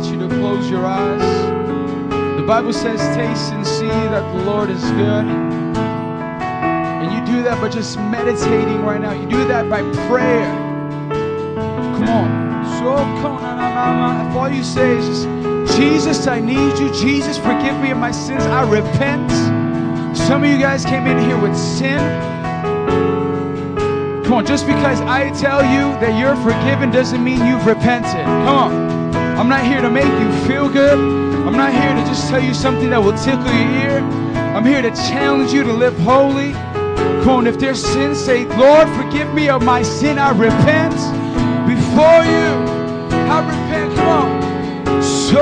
invite you to close your eyes. The Bible says, taste and see that the Lord is good. And you do that by just meditating right now. You do that by prayer. Come on. So come on. If all you say is just, Jesus, I need you. Jesus, forgive me of my sins. I repent. Some of you guys came in here with sin. Come on, just because I tell you that you're forgiven doesn't mean you've repented. Come on. I'm not here to make you feel good. I'm not here to just tell you something that will tickle your ear. I'm here to challenge you to live holy. Come on, if there's sin, say, Lord, forgive me of my sin. I repent before you. I repent. Come on. So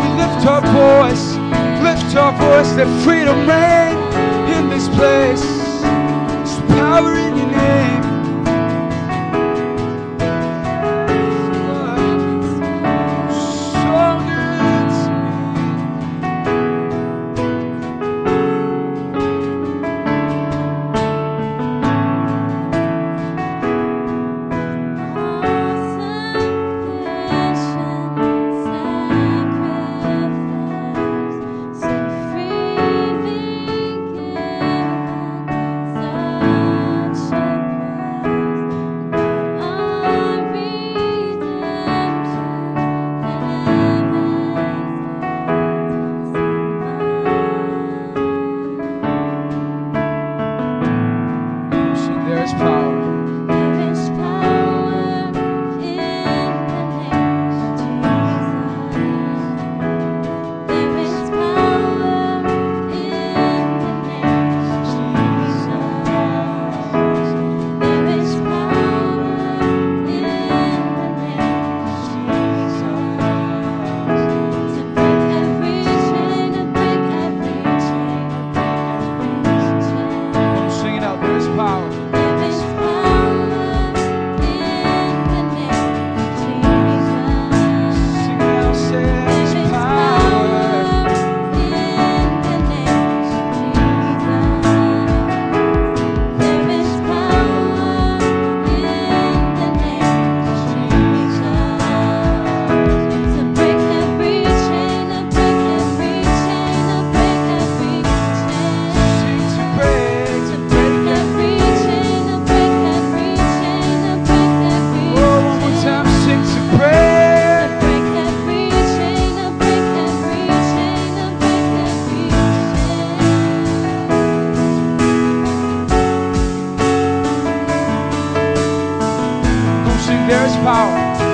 we lift our voice. Lift our voice. Let freedom reign in this place. Come sing. There is power.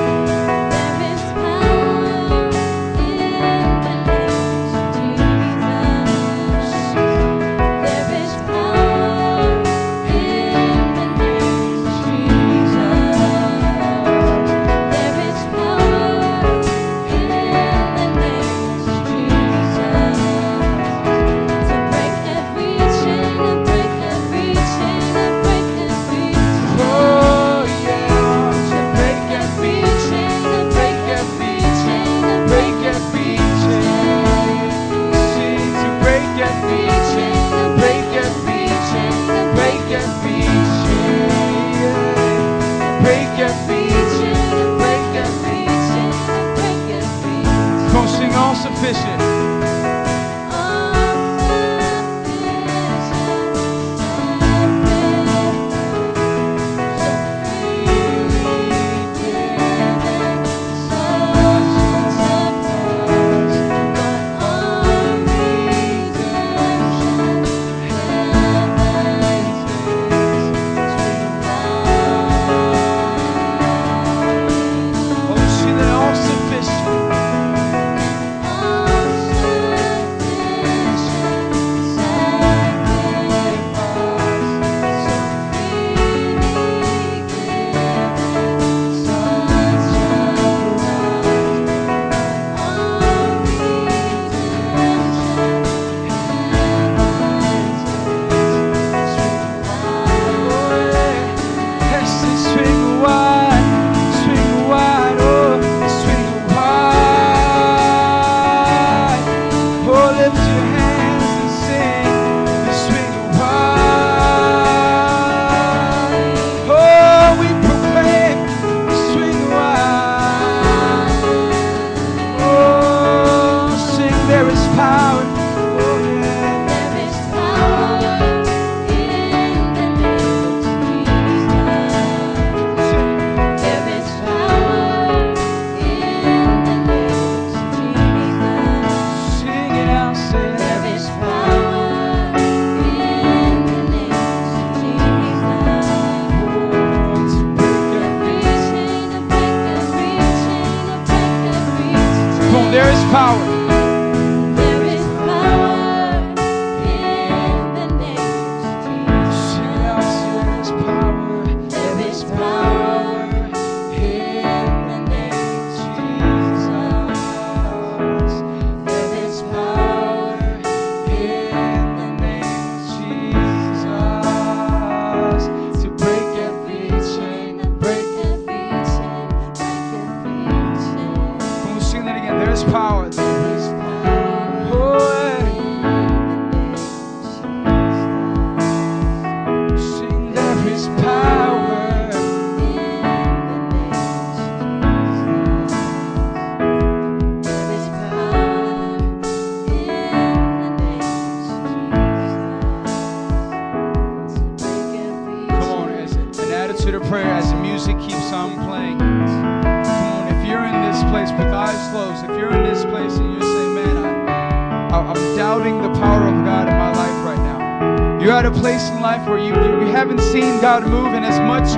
A place in life where you, you, haven't seen God move in as much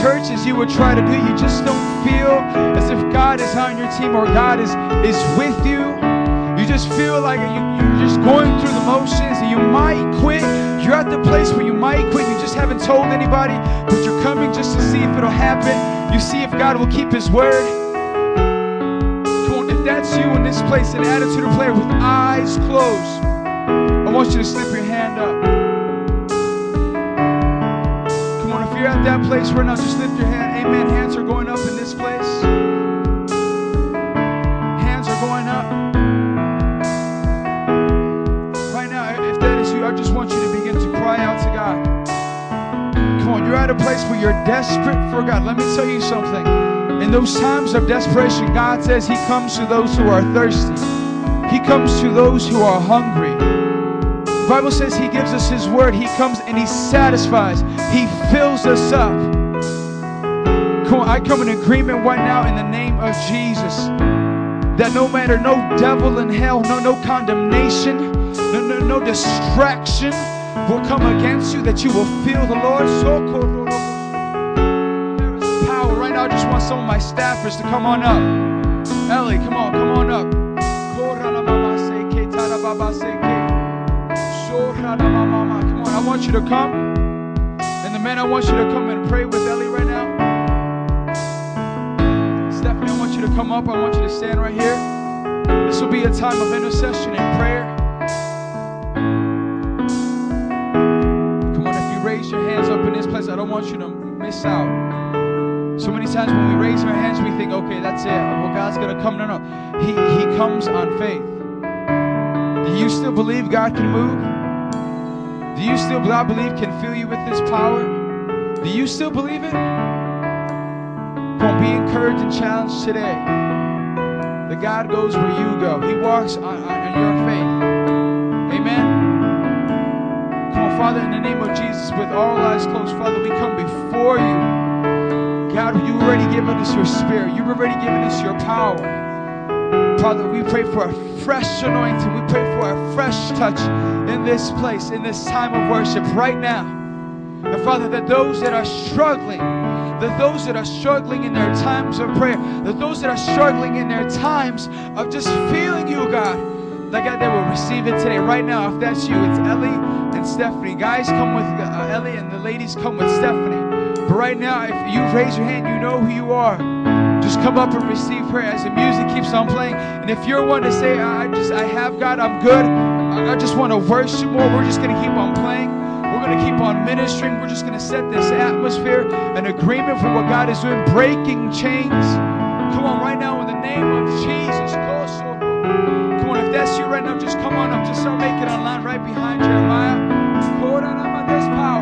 church as you would try to do. You just don't feel as if God is on your team or God is, is with you. You just feel like you, you're just going through the motions and you might quit. You're at the place where you might quit. You just haven't told anybody, but you're coming just to see if it'll happen. You see if God will keep His word. If that's you in this place, an attitude of prayer with eyes closed, I want you to slip your at that place right now, just lift your hand. Amen. Hands are going up in this place. Hands are going up. Right now, if that is you, I just want you to begin to cry out to God. Come on, you're at a place where you're desperate for God. Let me tell you something. In those times of desperation, God says He comes to those who are thirsty, He comes to those who are hungry. The Bible says He gives us His word. He comes and He satisfies, He fills us up. Come on, I come in agreement right now in the name of Jesus that no matter, no devil in hell, no, no condemnation, no, no, no distraction will come against you, that you will feel the Lord. So there is power. Right now, I just want some of my staffers to come on up. Ellie, come on, come on up. Come on, I want you to come. I want you to come and pray with Ellie right now. Stephanie, I want you to come up. I want you to stand right here. This will be a time of intercession and prayer. Come on, if you raise your hands up in this place, I don't want you to miss out. So many times when we raise our hands, we think, okay, that's it. Well, God's going to come. No, no. He, he comes on faith. Do you still believe God can move? Do you still God believe can fill you with this power? Do you still believe it? On, be encouraged and challenged today. That God goes where you go. He walks on, on your faith. Amen. Come on, Father, in the name of Jesus, with all eyes closed, Father, we come before you. God, you've already given us your spirit. You've already given us your power. Father, we pray for a fresh anointing. We pray for a fresh touch in this place, in this time of worship right now. Father, that those that are struggling, that those that are struggling in their times of prayer, that those that are struggling in their times of just feeling you, God, that God, they will receive it today, right now. If that's you, it's Ellie and Stephanie. Guys, come with uh, Ellie, and the ladies come with Stephanie. But right now, if you raise your hand, you know who you are. Just come up and receive prayer as the music keeps on playing. And if you're one to say, I just, I have God, I'm good. I, I just want to worship more. We're just going to keep on playing. We're going to keep on ministering. We're just going to set this atmosphere, an agreement for what God is doing, breaking chains. Come on, right now, in the name of Jesus. Come on, if that's you right now, just come on up. Just start making a line right behind Jeremiah. There's power.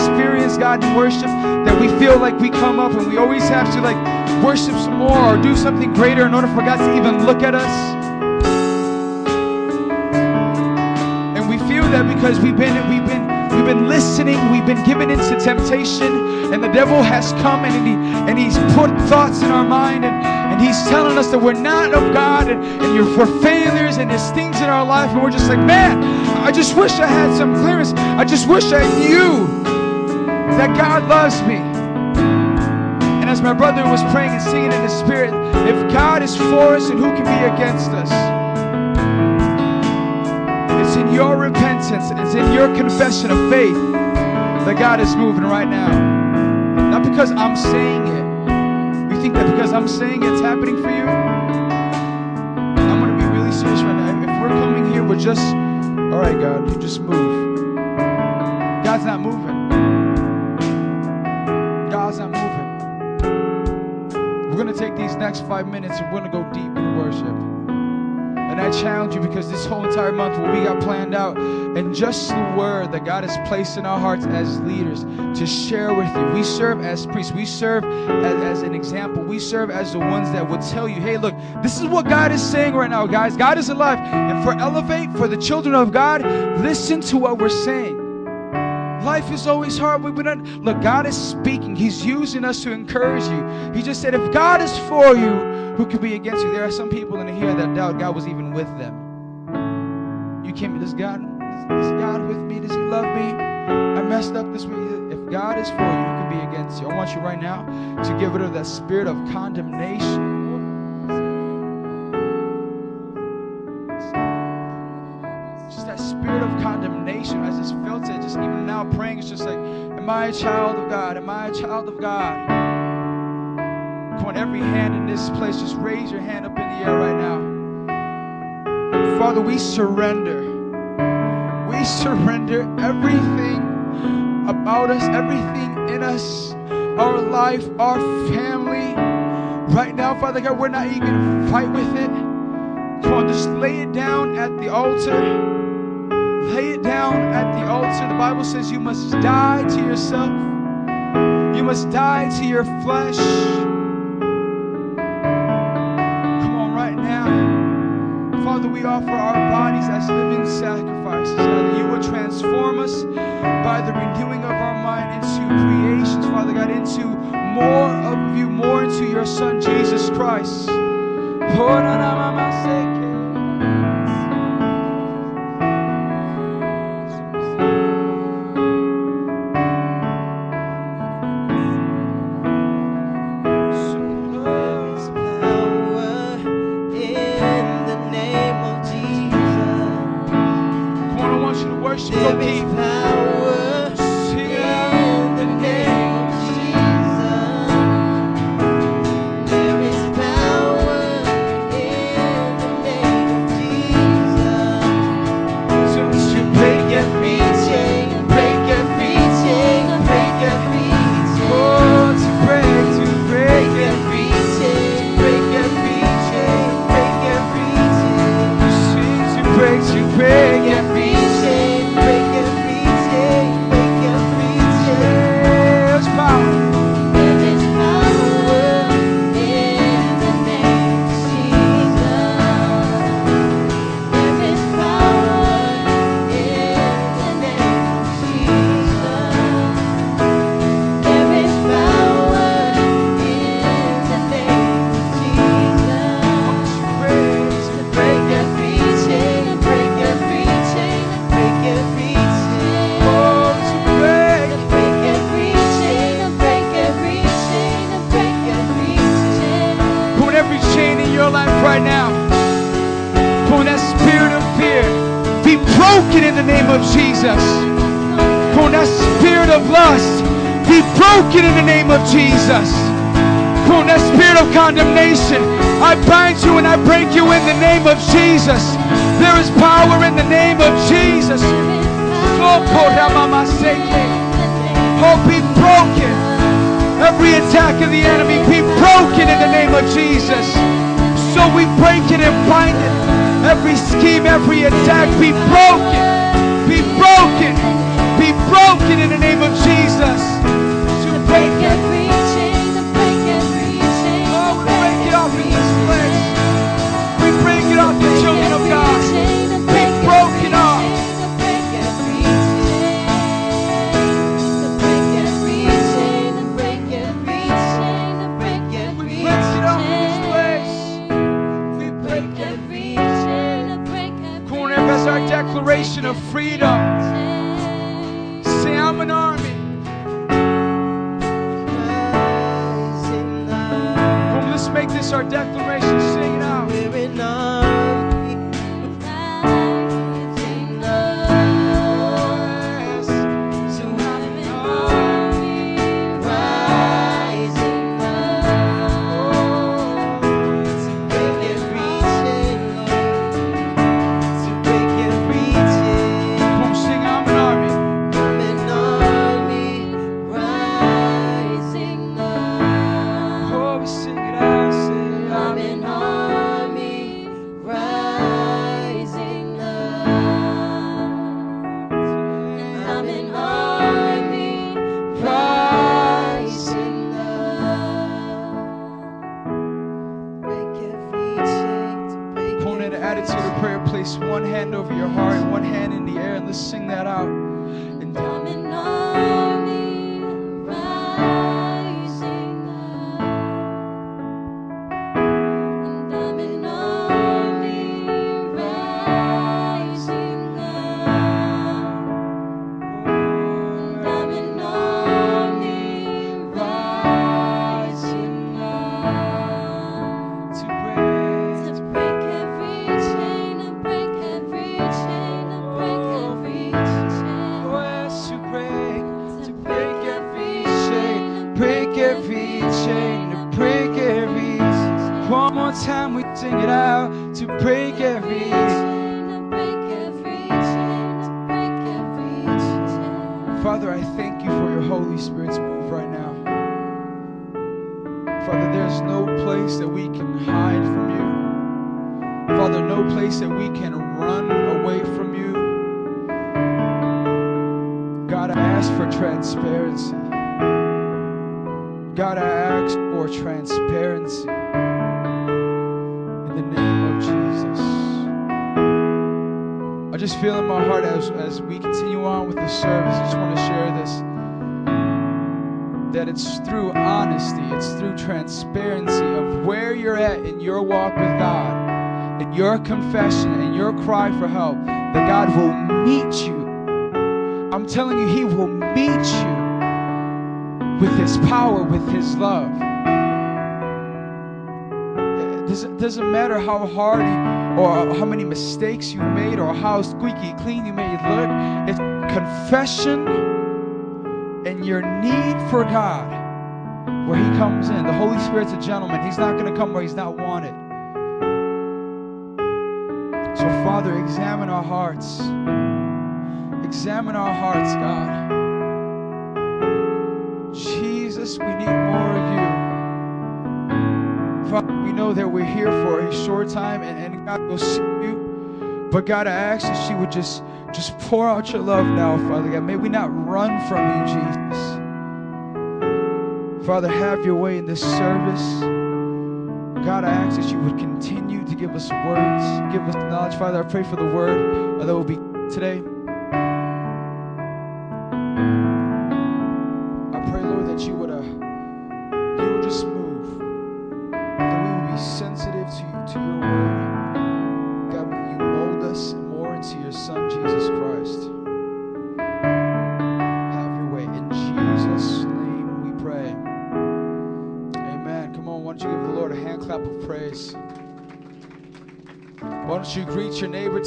Experience God in worship, that we feel like we come up and we always have to like worship some more or do something greater in order for God to even look at us. And we feel that because we've been we've been we've been listening, we've been given into temptation, and the devil has come and he and he's put thoughts in our mind and, and he's telling us that we're not of God and, and you're for failures and there's things in our life, and we're just like, man, I just wish I had some clearance. I just wish I knew that God loves me. And as my brother was praying and singing in the spirit, if God is for us, and who can be against us? It's in your repentance, it's in your confession of faith that God is moving right now. Not because I'm saying it. You think that because I'm saying it's happening for you? I'm going to be really serious right now. If we're coming here, we're just, all right, God, you just move. God's not moving. God's not moving. Going to take these next five minutes and we're going to go deep in worship. And I challenge you because this whole entire month, what we got planned out, and just the word that God has placed in our hearts as leaders to share with you. We serve as priests, we serve as, as an example, we serve as the ones that would tell you, hey, look, this is what God is saying right now, guys. God is alive. And for Elevate, for the children of God, listen to what we're saying. Life is always hard. We not look. God is speaking. He's using us to encourage you. He just said, "If God is for you, who could be against you?" There are some people in here that doubt God was even with them. You can't. Does God? Is God with me? Does He love me? I messed up this week. If God is for you, who can be against you? I want you right now to get rid of that spirit of condemnation. Just that spirit of condemnation. I just felt it. Just even now praying, it's just like, Am I a child of God? Am I a child of God? Come on, every hand in this place, just raise your hand up in the air right now. Father, we surrender. We surrender everything about us, everything in us, our life, our family. Right now, Father God, we're not even gonna fight with it. Come on, just lay it down at the altar. Lay it down at the altar. The Bible says you must die to yourself. You must die to your flesh. Come on, right now. Father, we offer our bodies as living sacrifices. God, that you would transform us by the renewing of our mind into creations, Father God, into more of you, more into your Son, Jesus Christ. Oh, na, na, confession, and your cry for help, that God will meet you. I'm telling you, He will meet you with His power, with His love. It doesn't, matter how hard or how many mistakes you made or how squeaky clean you may look. It's confession and your need for God where He comes in. The Holy Spirit's a gentleman. He's not going to come where He's not wanted. So, Father, examine our hearts. Examine our hearts, God. Jesus, we need more of you. Father, we know that we're here for a short time and, and God will see you. But God, I ask that you would just, just pour out your love now, Father God. May we not run from you, Jesus. Father, have your way in this service. God, I ask that you would continue give us words, give us knowledge. Father, I pray for the word uh, that will be today.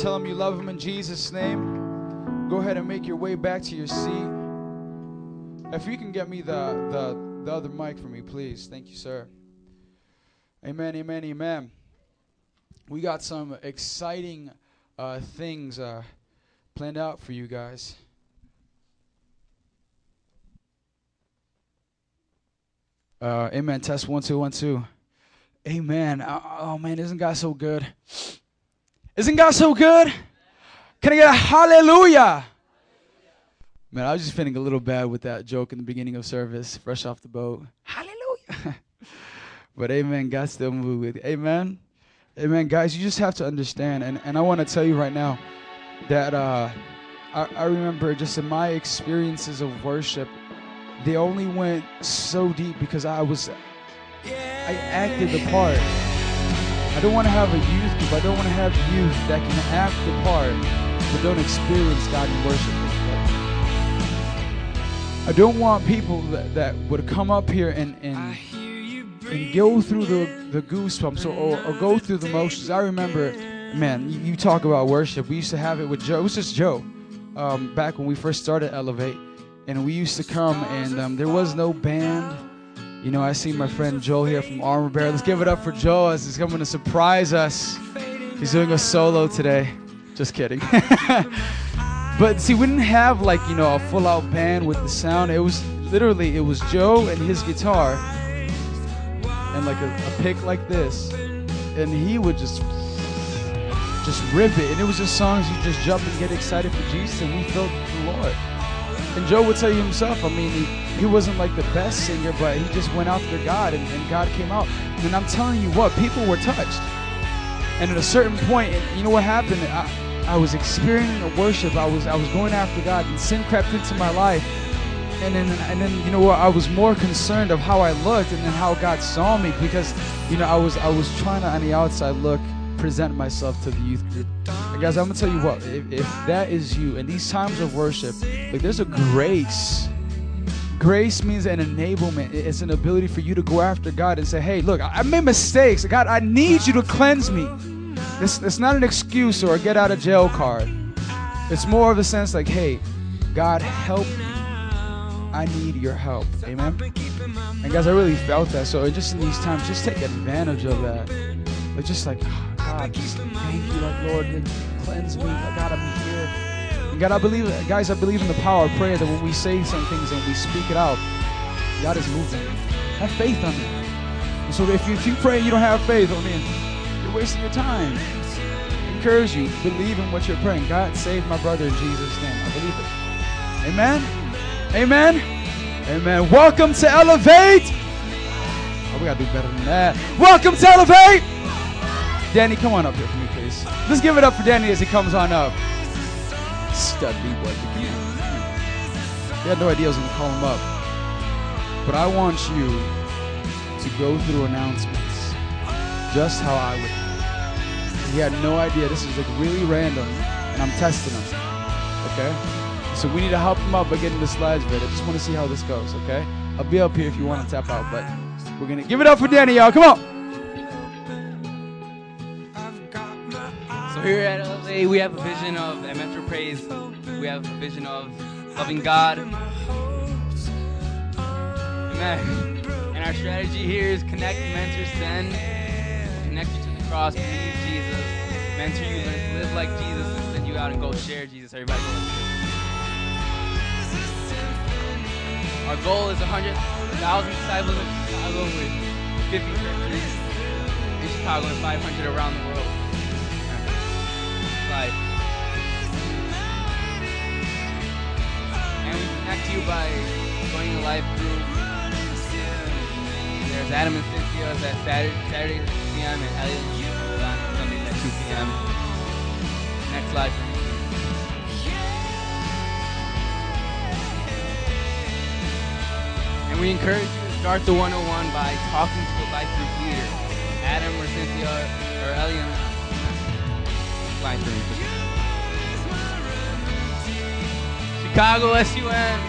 Tell them you love them in Jesus' name? Go ahead and make your way back to your seat. If you can get me the, the, the other mic for me, please. Thank you, sir. Amen, amen, amen. We got some exciting uh, things uh, planned out for you guys. Uh, amen. Test one, two, one, two. Amen. Oh, oh, man, isn't God so good? Isn't God so good? Can I get a hallelujah? Man, I was just feeling a little bad with that joke in the beginning of service, fresh off the boat. Hallelujah. but amen, God still moved with. Amen. Amen. Guys, you just have to understand, and, and I want to tell you right now that uh, I, I remember just in my experiences of worship, they only went so deep because I was, I acted the part. I don't want to have a youth group. I don't want to have youth that can act the part, but don't experience God in worship. I don't want people that, that would come up here and, and and go through the, the goosebumps or, or, go through the motions. I remember, man, you, you talk about worship. We used to have it with Joe. It was just Joe um, back when we first started Elevate. And we used to come, and um, there was no band. You know, I see my friend Joel here from Armor Bear. Let's give it up for Joel as he's coming to surprise us. He's doing a solo today. Just kidding. but see, we didn't have like, you know, a full out band with the sound. It was literally, it was Joe and his guitar and like a, a pick like this, and he would just just rip it. And it was just songs you just jump and get excited for Jesus, and we felt the Lord. And Joe would tell you himself, I mean, he, he wasn't like the best singer, but he just went after God, and, and God came out. And I'm telling you what, people were touched. And at a certain point, you know what happened? I, I was experiencing a worship. I was I was going after God, and sin crept into my life. And then and then you know what? I was more concerned of how I looked and then how God saw me because you know I was I was trying to on the outside look present myself to the youth group. And guys, I'm gonna tell you what. If, if that is you, in these times of worship, like there's a grace Grace means an enablement. It's an ability for you to go after God and say, hey, look, I made mistakes. God, I need you to cleanse me. It's, it's not an excuse or a get out of jail card. It's more of a sense like, hey, God, help me. I need your help. Amen. And guys, I really felt that. So just in these times, just take advantage of that. But just like, "Oh, God, thank you, Lord, then cleanse me. God, I'm here. And God, I believe, guys, I believe in the power of prayer that when we say some things and we speak it out, God is moving. Have faith on. And so if you, if you pray and you don't have faith oh, on it, you're wasting your time. I encourage you, believe in what you're praying. God, save my brother in Jesus' name. I believe it. Amen. Amen. Amen. Welcome to Elevate. Oh, we gotta do better than that. Welcome to Elevate. Danny, come on up here for me, please. Let's give it up for Danny as he comes on up. Stud B-boy. On. He had no idea I was gonna call him up. But I want you to go through announcements just how I would. He had no idea. This is like really random, and I'm testing him. Okay? So we need to help him out by getting the slides ready. I just want to see how this goes, okay? I'll be up here if you want to tap out, but we're gonna give it up for Danny, y'all. Come on. Here at LA, we have a vision of at Metro Praise. We have a vision of loving God. Amen. And our strategy here is connect, mentor, send. Connect you to the cross, believe Jesus, mentor you, live, live like Jesus, and send you out and go share Jesus. Everybody go. Our goal is 100,000 disciples in Chicago with 50 churches in Chicago and 500 around the world. Life. And we connect you by joining the life group. There's Adam and Cynthia that Saturday, Saturday at 6 p.m. and Elliot on Sundays at 2 p.m. Next live. And we encourage you to start the 101 by talking to a life group leader. Adam or Cynthia or Elliot. Life group. Chicago SUM.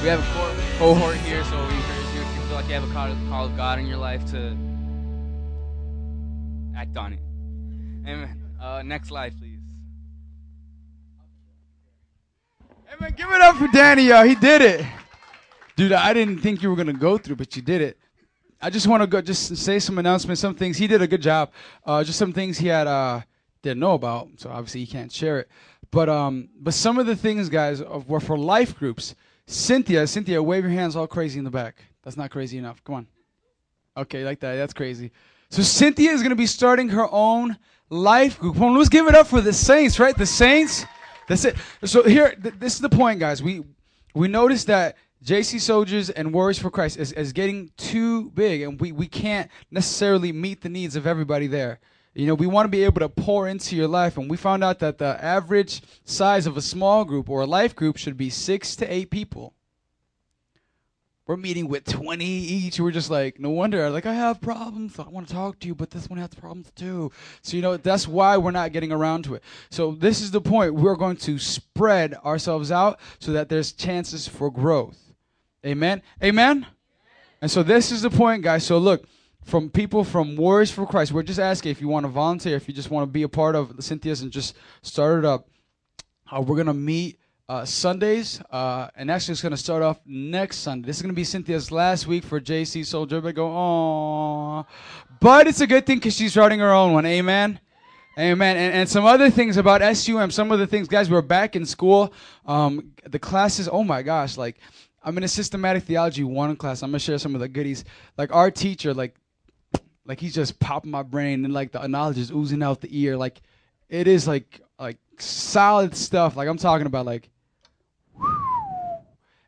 We have a cohort here, so we encourage you if you feel like you have a call, call of God in your life to act on it. Amen. Uh, next slide, please. Hey man, give it up for Danny, y'all. He did it. Dude, I didn't think you were gonna go through, but you did it. I just want to go just say some announcements, some things. He did a good job. Uh, just some things he had uh, didn't know about, so obviously he can't share it. But um, but some of the things, guys, were for life groups. Cynthia, Cynthia, wave your hands all crazy in the back. That's not crazy enough. Come on. Okay, like that. That's crazy. So Cynthia is going to be starting her own life group. On, let's give it up for the Saints, right? The Saints. That's it. So here, th- this is the point, guys. We we noticed that JC Soldiers and Warriors for Christ is, is getting too big, and we, we can't necessarily meet the needs of everybody there. You know, we want to be able to pour into your life, and we found out that the average size of a small group or a life group should be six to eight people. We're meeting with 20 each. We're just like, no wonder. Like, I have problems. I want to talk to you, but this one has problems too. So, you know, that's why we're not getting around to it. So, this is the point. We're going to spread ourselves out so that there's chances for growth. Amen. Amen. And so, this is the point, guys. So, look, from people from Warriors for Christ, we're just asking if you want to volunteer, if you just want to be a part of Cynthia's and just start it up. Uh, we're to meet uh, Sundays, uh, and actually it's to start off next Sunday. This is to be Cynthia's last week for JC Soldier. Everybody go, oh. But it's a good thing because she's starting her own one. Amen. Amen. And, and some other things about SUM, some of the things, guys, we're back in school. Um, the classes, oh my gosh, like, I'm in a systematic theology one class. I'm to share some of the goodies. Like, our teacher, like, like he's just popping my brain and like the knowledge is oozing out the ear. Like, it is like, like solid stuff. Like, I'm talking about like,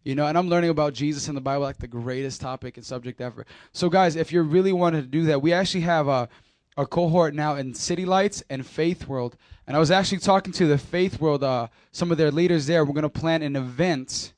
you know, and I'm learning about Jesus in the Bible, like the greatest topic and subject ever. So, guys, if you're really wanted to do that, we actually have a a cohort now in City Lights and Faith World. And I was actually talking to the Faith World, uh, some of their leaders there. We're going to plan an event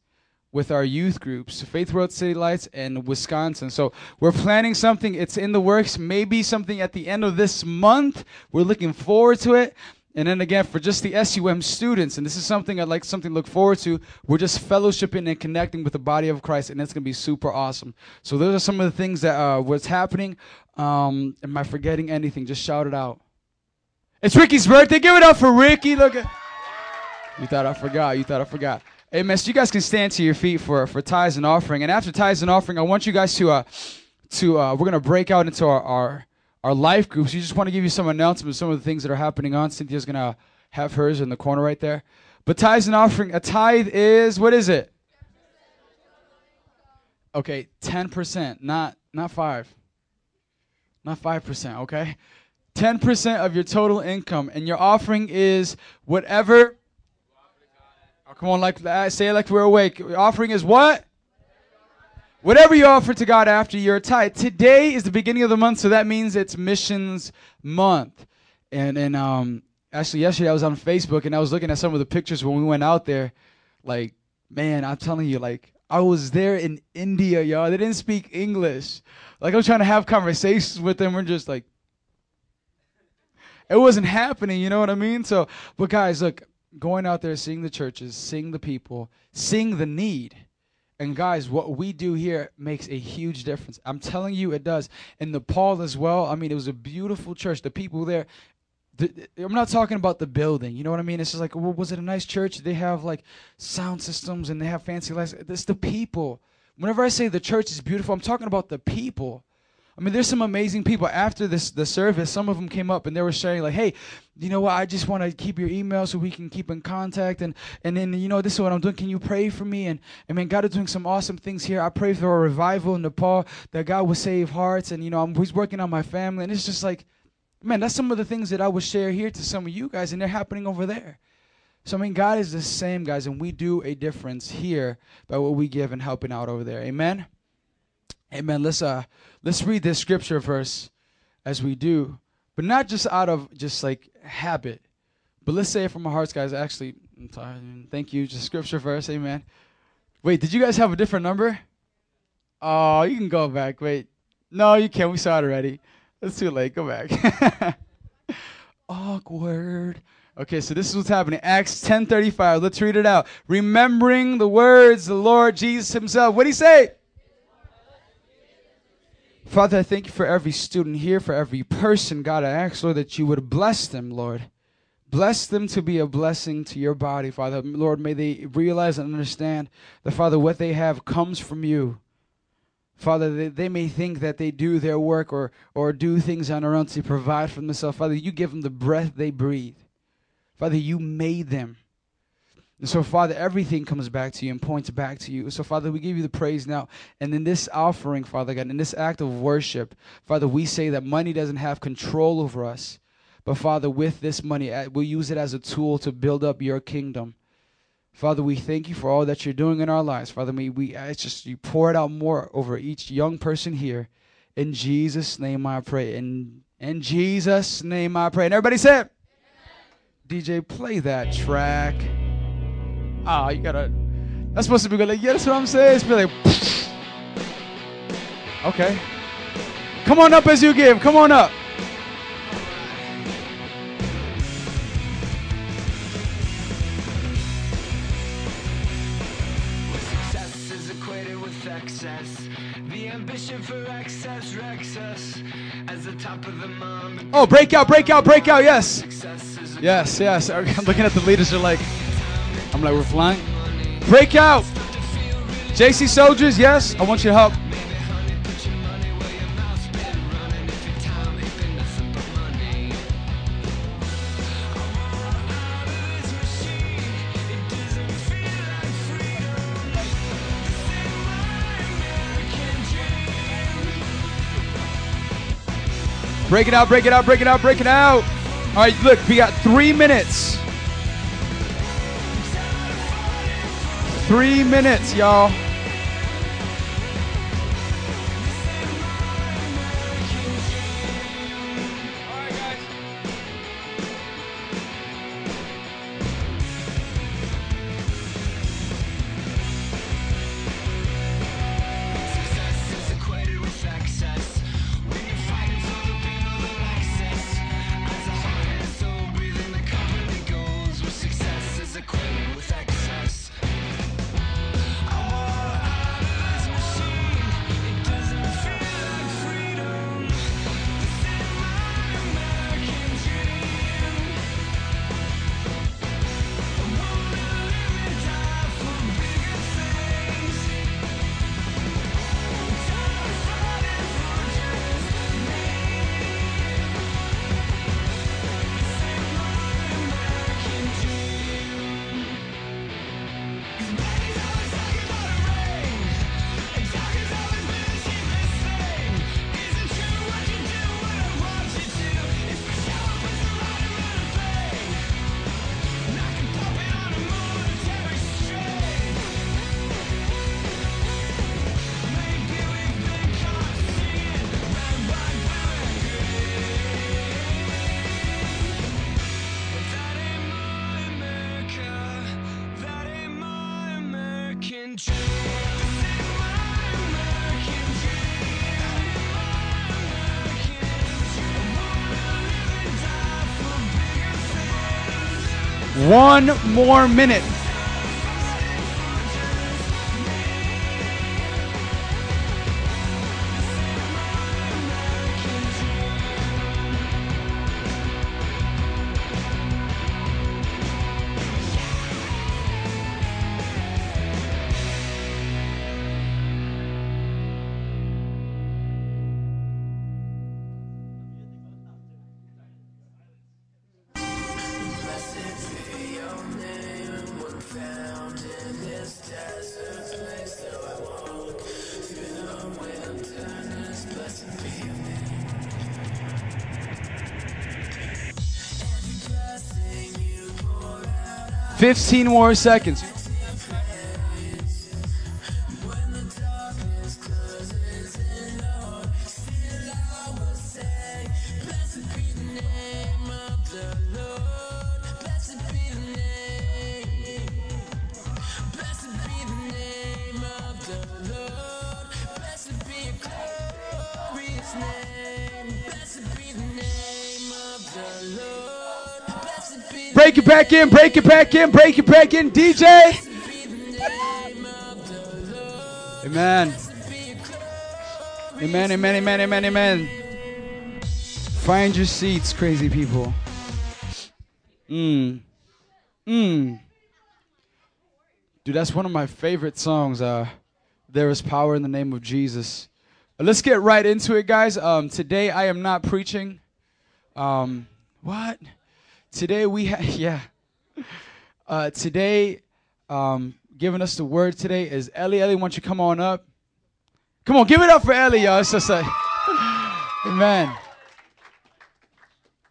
with our youth groups, Faith World City Lights and Wisconsin. So we're planning something. It's in the works. Maybe something at the end of this month. We're looking forward to it. And then again, for just the SUM students, and this is something I'd like something to look forward to. We're just fellowshipping and connecting with the body of Christ, and it's gonna be super awesome. So those are some of the things that uh, what's happening. Um, am I forgetting anything? Just shout it out. It's Ricky's birthday. Give it up for Ricky. Look at. You thought I forgot. You thought I forgot. Hey, man, so you guys can stand to your feet for for tithes and offering. And after tithes and offering, I want you guys to uh to uh we're gonna break out into our our, our life groups. We just want to give you some announcements, some of the things that are happening on. Cynthia's gonna have hers in the corner right there. But tithes and offering, a tithe is what is it? Okay, ten percent, not not five. Not five percent, okay? Ten percent of your total income, and your offering is whatever. Oh, come on, like that. Say it like we're awake. Offering is what? Whatever you offer to God after your tithe. Today is the beginning of the month, so that means it's missions month. And and um actually yesterday I was on Facebook and I was looking at some of the pictures when we went out there. Like, man, I'm telling you, like I was there in India, y'all. They didn't speak English. Like I'm trying to have conversations with them. We're just like it wasn't happening, you know what I mean? So but guys, look, going out there, seeing the churches, seeing the people, seeing the need. And guys, what we do here makes a huge difference. I'm telling you, it does. In Nepal as well. I mean, it was a beautiful church. The people there. The, I'm not talking about the building. You know what I mean? It's just like, well, was it a nice church? They have like sound systems and they have fancy lights. It's the people. Whenever I say the church is beautiful, I'm talking about the people. I mean, there's some amazing people after this the service. Some of them came up and they were sharing like, "Hey, you know what? I just want to keep your email so we can keep in contact." And and then you know this is what I'm doing. Can you pray for me? And I mean, God is doing some awesome things here. I pray for a revival in Nepal that God will save hearts. And you know, I'm, He's working on my family. And it's just like, man, that's some of the things that I would share here to some of you guys, and they're happening over there. So I mean, God is the same, guys, and we do a difference here by what we give and helping out over there. Amen. Amen. Let's uh let's read this scripture verse as we do, but not just out of just like habit, but let's say it from our hearts, guys. Actually, I'm sorry, thank you. Just scripture verse. Amen. Wait, did you guys have a different number? Oh, you can go back. Wait, no, you can't. We saw it already. It's too late. Go back. Awkward. Okay, so this is what's happening. Acts 10:35. Let's read it out. Remembering the words the Lord Jesus himself. What did he say? Father, I thank you for every student here, for every person. God, I ask, Lord, that you would bless them, Lord. Bless them to be a blessing to your body, Father. Lord, may they realize and understand that, Father, what they have comes from you. Father, they, they may think that they do their work or, or do things on their own to provide for themselves. Father, you give them the breath they breathe. Father, you made them. And so, Father, everything comes back to you and points back to you. So, Father, we give you the praise now. And in this offering, Father God, in this act of worship, Father, we say that money doesn't have control over us. But, Father, with this money, uh, we'll use it as a tool to build up your kingdom. Father, we thank you for all that you're doing in our lives. Father, may we ask just you pour it out more over each young person here. In Jesus' name I pray. In, in Jesus' name I pray. And everybody say it. DJ, play that track. Ah, you gotta. That's supposed to be good. Like, yeah, that's what I'm saying. It's be like. Okay. Come on up as you give. Come on up. Success is equated with excess. The ambition for excess wrecks us. As the top of the mountain, Oh, break out, break out, break out. Yes. success is a Yes, yes. I'm looking at the leaders. They're like, I'm like, we're flying. Break out. JC soldiers, yes. I want your help. Break it out, break it out, break it out, break it out. All right, look, we got three minutes. Three minutes, y'all. One more minute. Fifteen more seconds. Back in, break it back in, break it back in, DJ. Amen. Amen, amen, amen, amen, amen. Find your seats, crazy people. Mmm. Mmm. Dude, that's one of my favorite songs. Uh, there is power in the name of Jesus. Uh, let's get right into it, guys. Um, today I am not preaching. Um, what? Today we have, yeah. Uh, today, um, giving us the word today is Ellie. Ellie, why don't you come on up? Come on, give it up for Ellie, y'all. It's just like, amen.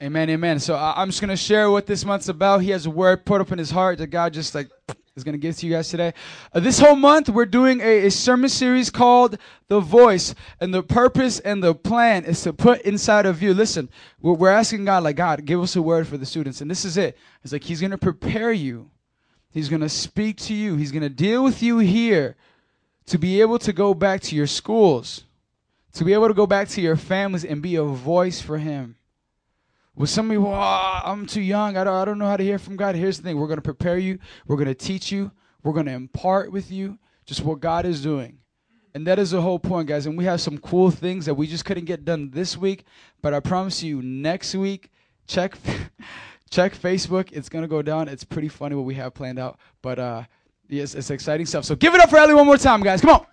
Amen, amen. So I'm just gonna share what this month's about. He has a word put up in his heart that God just like is gonna give to you guys today. Uh, this whole month we're doing a, a sermon series called The Voice, and the purpose and the plan is to put inside of you. Listen, we're, we're asking God, like God, give us a word for the students, and this is it. It's like He's gonna prepare you. He's gonna speak to you. He's gonna deal with you here to be able to go back to your schools, to be able to go back to your families and be a voice for Him. With some people, oh, I'm too young. I don't, I don't know how to hear from God. Here's the thing we're going to prepare you, we're going to teach you, we're going to impart with you just what God is doing. And that is the whole point, guys. And we have some cool things that we just couldn't get done this week. But I promise you, next week, check check Facebook. It's gonna go down. It's pretty funny what we have planned out. But uh, yes, it's exciting stuff. So give it up for Ellie one more time, guys. Come on.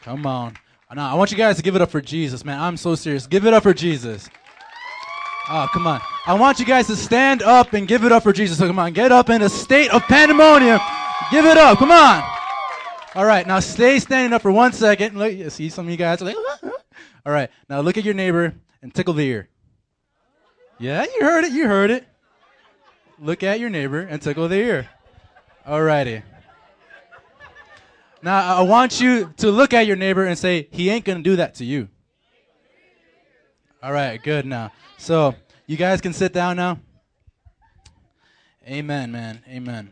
Come on. Now, I want you guys to give it up for Jesus, man. I'm so serious. Give it up for Jesus. Oh, come on. I want you guys to stand up and give it up for Jesus. So come on, get up in a state of pandemonium. Give it up. Come on. All right, now stay standing up for one second. Look, see some of you guys are like, all right. Now look at your neighbor and tickle the ear. Yeah, you heard it. You heard it. Look at your neighbor and tickle the ear. All righty. Now I want you to look at your neighbor and say, he ain't gonna do that to you. All right, good now. So you guys can sit down now. Amen, man. Amen.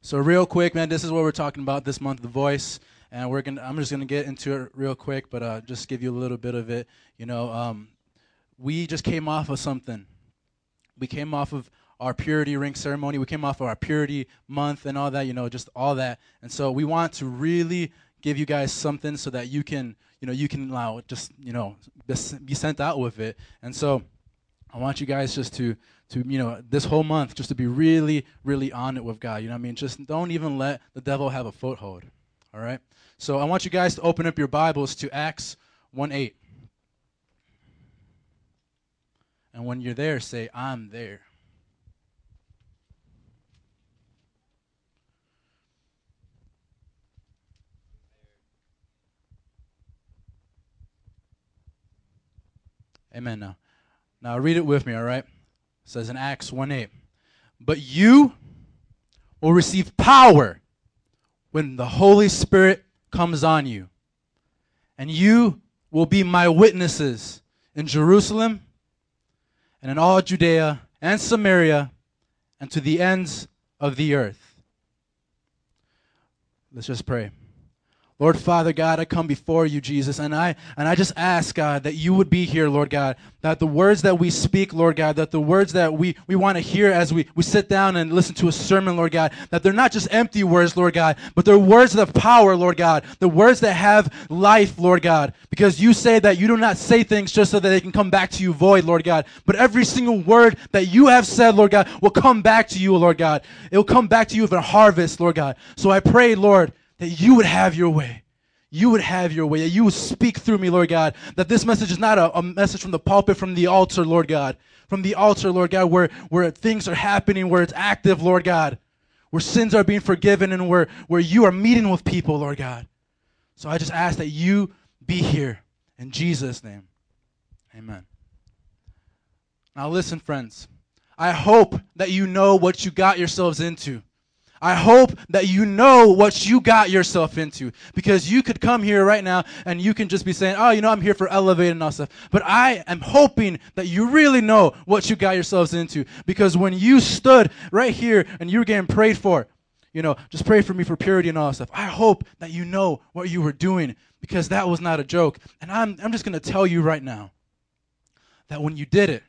So real quick, man, this is what we're talking about this month, the voice, and we're gonna. I'm just gonna get into it real quick, but uh, just give you a little bit of it. You know, um, we just came off of something. We came off of our purity ring ceremony. We came off of our purity month and all that. You know, just all that. And so we want to really give you guys something so that you can, you know, you can allow just, you know, be sent out with it. And so I want you guys just to to you know this whole month just to be really really on it with God. You know I mean? Just don't even let the devil have a foothold. All right? So I want you guys to open up your Bibles to Acts 1 8. And when you're there, say I'm there. Amen now. Now read it with me, all right? It says in Acts 1 8. But you will receive power when the Holy Spirit comes on you. And you will be my witnesses in Jerusalem and in all Judea and Samaria and to the ends of the earth. Let's just pray. Lord Father God, I come before you, Jesus, and I and I just ask God that you would be here, Lord God, that the words that we speak, Lord God, that the words that we, we want to hear as we, we sit down and listen to a sermon, Lord God, that they're not just empty words, Lord God, but they're words of power, Lord God, the words that have life, Lord God, because you say that you do not say things just so that they can come back to you void, Lord God, but every single word that you have said, Lord God, will come back to you, Lord God. It will come back to you with a harvest, Lord God. So I pray, Lord, that you would have your way. You would have your way. That you would speak through me, Lord God. That this message is not a, a message from the pulpit, from the altar, Lord God. From the altar, Lord God, where, where things are happening, where it's active, Lord God. Where sins are being forgiven and where, where you are meeting with people, Lord God. So I just ask that you be here. In Jesus' name. Amen. Now listen, friends. I hope that you know what you got yourselves into. I hope that you know what you got yourself into because you could come here right now and you can just be saying, "Oh, you know, I'm here for elevating and all stuff." But I am hoping that you really know what you got yourselves into because when you stood right here and you were getting prayed for, you know, just pray for me for purity and all that stuff. I hope that you know what you were doing because that was not a joke. And I'm I'm just going to tell you right now that when you did it,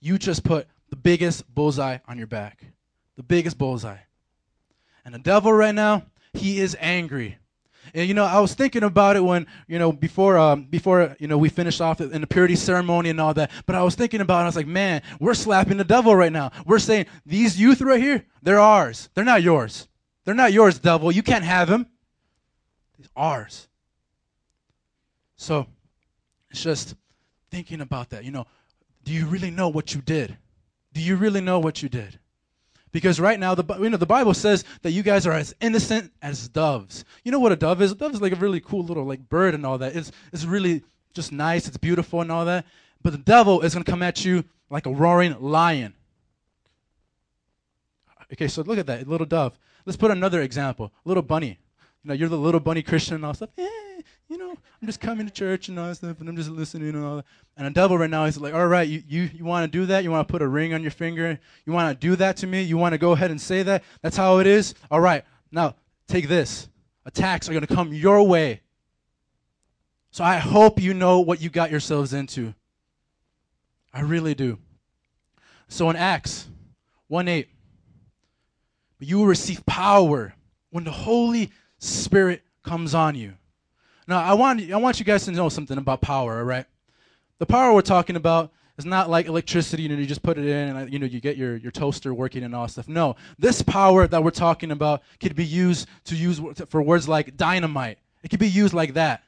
you just put the biggest bullseye on your back. The biggest bullseye. And the devil right now, he is angry. And you know, I was thinking about it when you know before um, before you know we finished off in the purity ceremony and all that. But I was thinking about it. I was like, man, we're slapping the devil right now. We're saying these youth right here, they're ours. They're not yours. They're not yours, devil. You can't have them. These ours. So it's just thinking about that. You know, do you really know what you did? Do you really know what you did? Because right now, the you know the Bible says that you guys are as innocent as doves. You know what a dove is? A dove is like a really cool little like bird and all that. It's it's really just nice. It's beautiful and all that. But the devil is gonna come at you like a roaring lion. Okay, so look at that little dove. Let's put another example. Little bunny. You know, you're the little bunny Christian and all stuff. Eh, you know, I'm just coming to church and all that stuff, and I'm just listening and all that. And the devil right now is like, all right, you, you, you want to do that? You want to put a ring on your finger? You want to do that to me? You want to go ahead and say that? That's how it is? All right, now take this. Attacks are going to come your way. So I hope you know what you got yourselves into. I really do. So in Acts 1 8, but you will receive power when the Holy Spirit comes on you. Now, I want, I want you guys to know something about power, all right? The power we're talking about is not like electricity, you know, you just put it in and, you know, you get your, your toaster working and all stuff. No, this power that we're talking about could be used to use for words like dynamite. It could be used like that.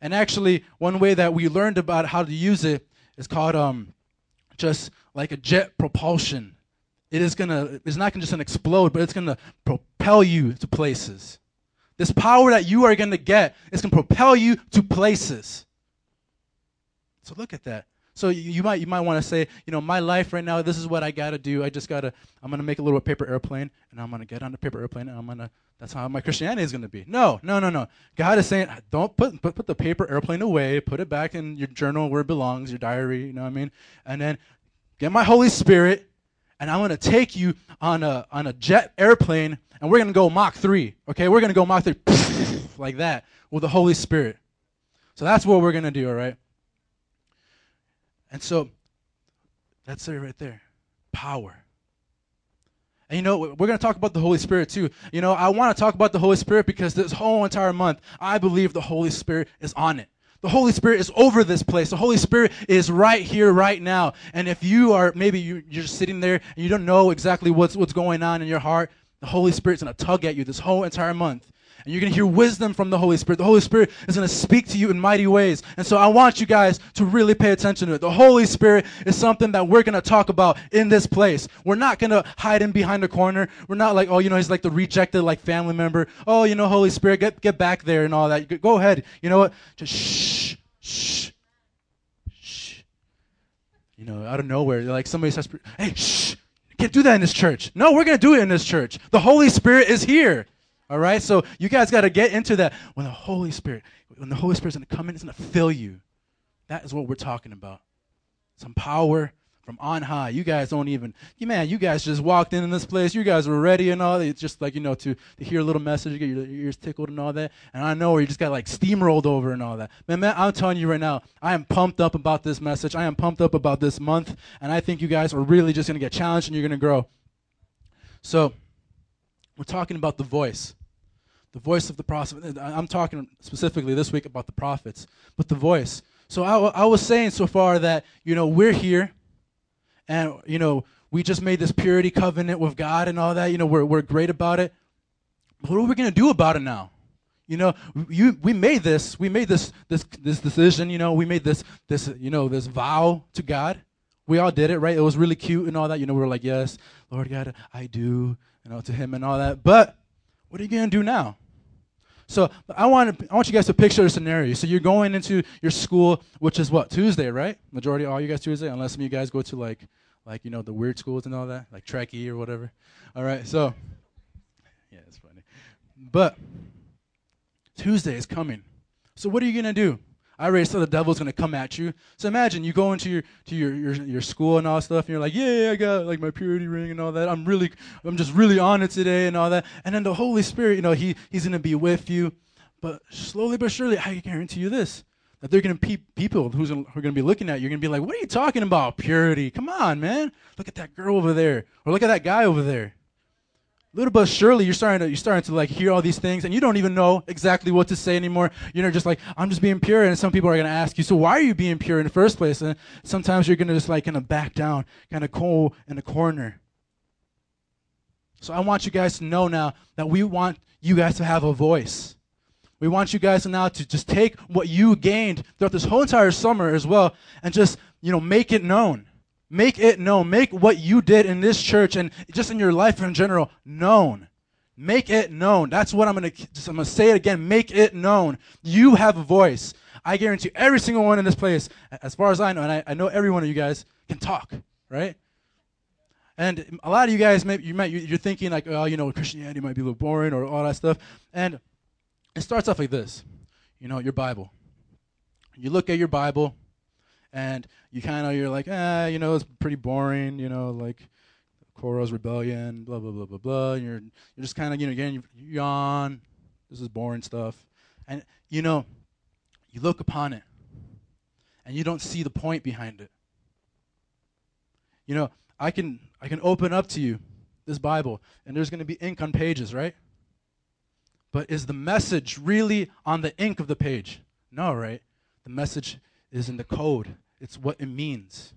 And actually, one way that we learned about how to use it is called um, just like a jet propulsion. It is gonna, it's not gonna just explode, but it's gonna propel you to places. This power that you are gonna get is gonna propel you to places. So look at that. So you, you might you might want to say, you know, my life right now, this is what I gotta do. I just gotta, I'm gonna make a little paper airplane, and I'm gonna get on the paper airplane, and I'm gonna. That's how my Christianity is gonna be. No, no, no, no. God is saying, don't put put put the paper airplane away. Put it back in your journal where it belongs, your diary. You know what I mean? And then get my Holy Spirit, and I'm gonna take you on a on a jet airplane, and we're gonna go Mach three. Okay, we're gonna go Mach three, like that with the Holy Spirit. So that's what we're gonna do. All right. And so that's it right there. Power. And you know, we're going to talk about the Holy Spirit too. You know, I want to talk about the Holy Spirit because this whole entire month, I believe the Holy Spirit is on it. The Holy Spirit is over this place. The Holy Spirit is right here, right now. And if you are, maybe you, you're just sitting there and you don't know exactly what's, what's going on in your heart, the Holy Spirit's going to tug at you this whole entire month. And you're going to hear wisdom from the Holy Spirit. The Holy Spirit is going to speak to you in mighty ways. And so I want you guys to really pay attention to it. The Holy Spirit is something that we're going to talk about in this place. We're not going to hide him behind a corner. We're not like, oh, you know, he's like the rejected like family member. Oh, you know, Holy Spirit, get get back there and all that. Go ahead. You know what? Just shh, shh, shh. You know, out of nowhere, like somebody says, hey, shh. Can't do that in this church. No, we're going to do it in this church. The Holy Spirit is here. All right? So you guys got to get into that. When the Holy Spirit, when the Holy Spirit's going to come in, it's going to fill you. That is what we're talking about. Some power, from on high. You guys don't even, man, you guys just walked in in this place. You guys were ready and all. It's just like you know to to hear a little message, get your, ears tickled and all that. And I know where you just got like steamrolled over and all that. Man, man, I'm telling you right now, I am pumped up about this message. I am pumped up about this month, and I think you guys are really just gonna get challenged and you're gonna grow. So, we're talking about the voice the voice of the prophet. I'm talking specifically this week about the prophets, but the voice. So I, I was saying so far that you know we're here, and you know we just made this purity covenant with God and all that. You know we're we're great about it. What are we gonna do about it now? You know, you we made this we made this this this decision. You know, we made this this you know this vow to God. We all did it, right? It was really cute and all that. You know, we were like, yes, Lord God, I do. You know, to Him and all that. But what are you gonna do now? So I want to, I want you guys to picture a scenario. So you're going into your school, which is what Tuesday, right? Majority all you guys Tuesday, unless some of you guys go to like, like you know the weird schools and all that, like Trekkie or whatever. All right, so yeah, it's funny, but Tuesday is coming. So what are you gonna do? I already said the devil's gonna come at you. So imagine you go into your to your, your your school and all that stuff, and you're like, yeah, I got like my purity ring and all that. I'm really, I'm just really on it today and all that. And then the Holy Spirit, you know, he he's gonna be with you. But slowly but surely, I guarantee you this: that they're gonna pe- people who's gonna, who are gonna be looking at you. You're gonna be like, what are you talking about? Purity? Come on, man. Look at that girl over there, or look at that guy over there little but surely you're starting to you're starting to like hear all these things and you don't even know exactly what to say anymore. You're just like i'm just being pure and some people are going to ask you so why are you being pure in the first place? And sometimes you're going to just like kind of back down kind of cold in the corner. So i want you guys to know now that we want you guys to have a voice. We want you guys now to just take what you gained throughout this whole entire summer as well and just you know make it known Make it known. Make what you did in this church and just in your life in general known. Make it known. That's what I'm gonna. Just, I'm gonna say it again. Make it known. You have a voice. I guarantee every single one in this place, as far as I know, and I, I know every one of you guys can talk, right? And a lot of you guys, maybe you might you're thinking like, oh, you know, Christianity might be a little boring or all that stuff. And it starts off like this, you know, your Bible. You look at your Bible, and you kind of you're like, ah, you know, it's pretty boring, you know, like Korah's rebellion, blah blah blah blah blah. And you're you're just kind of you know again yawn. This is boring stuff, and you know, you look upon it, and you don't see the point behind it. You know, I can I can open up to you this Bible, and there's going to be ink on pages, right? But is the message really on the ink of the page? No, right? The message is in the code it's what it means.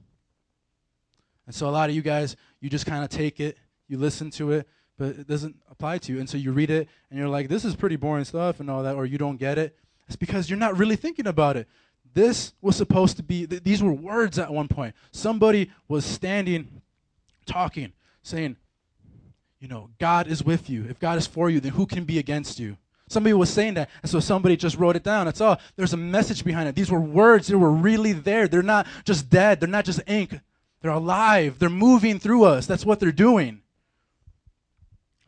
And so a lot of you guys, you just kind of take it, you listen to it, but it doesn't apply to you. And so you read it and you're like, this is pretty boring stuff and all that, or you don't get it. It's because you're not really thinking about it. This was supposed to be, th- these were words at one point. Somebody was standing, talking, saying, you know, God is with you. If God is for you, then who can be against you? Somebody was saying that, and so somebody just wrote it down. That's all. There's a message behind it. These were words. They were really there. They're not just dead. They're not just ink. They're alive. They're moving through us. That's what they're doing.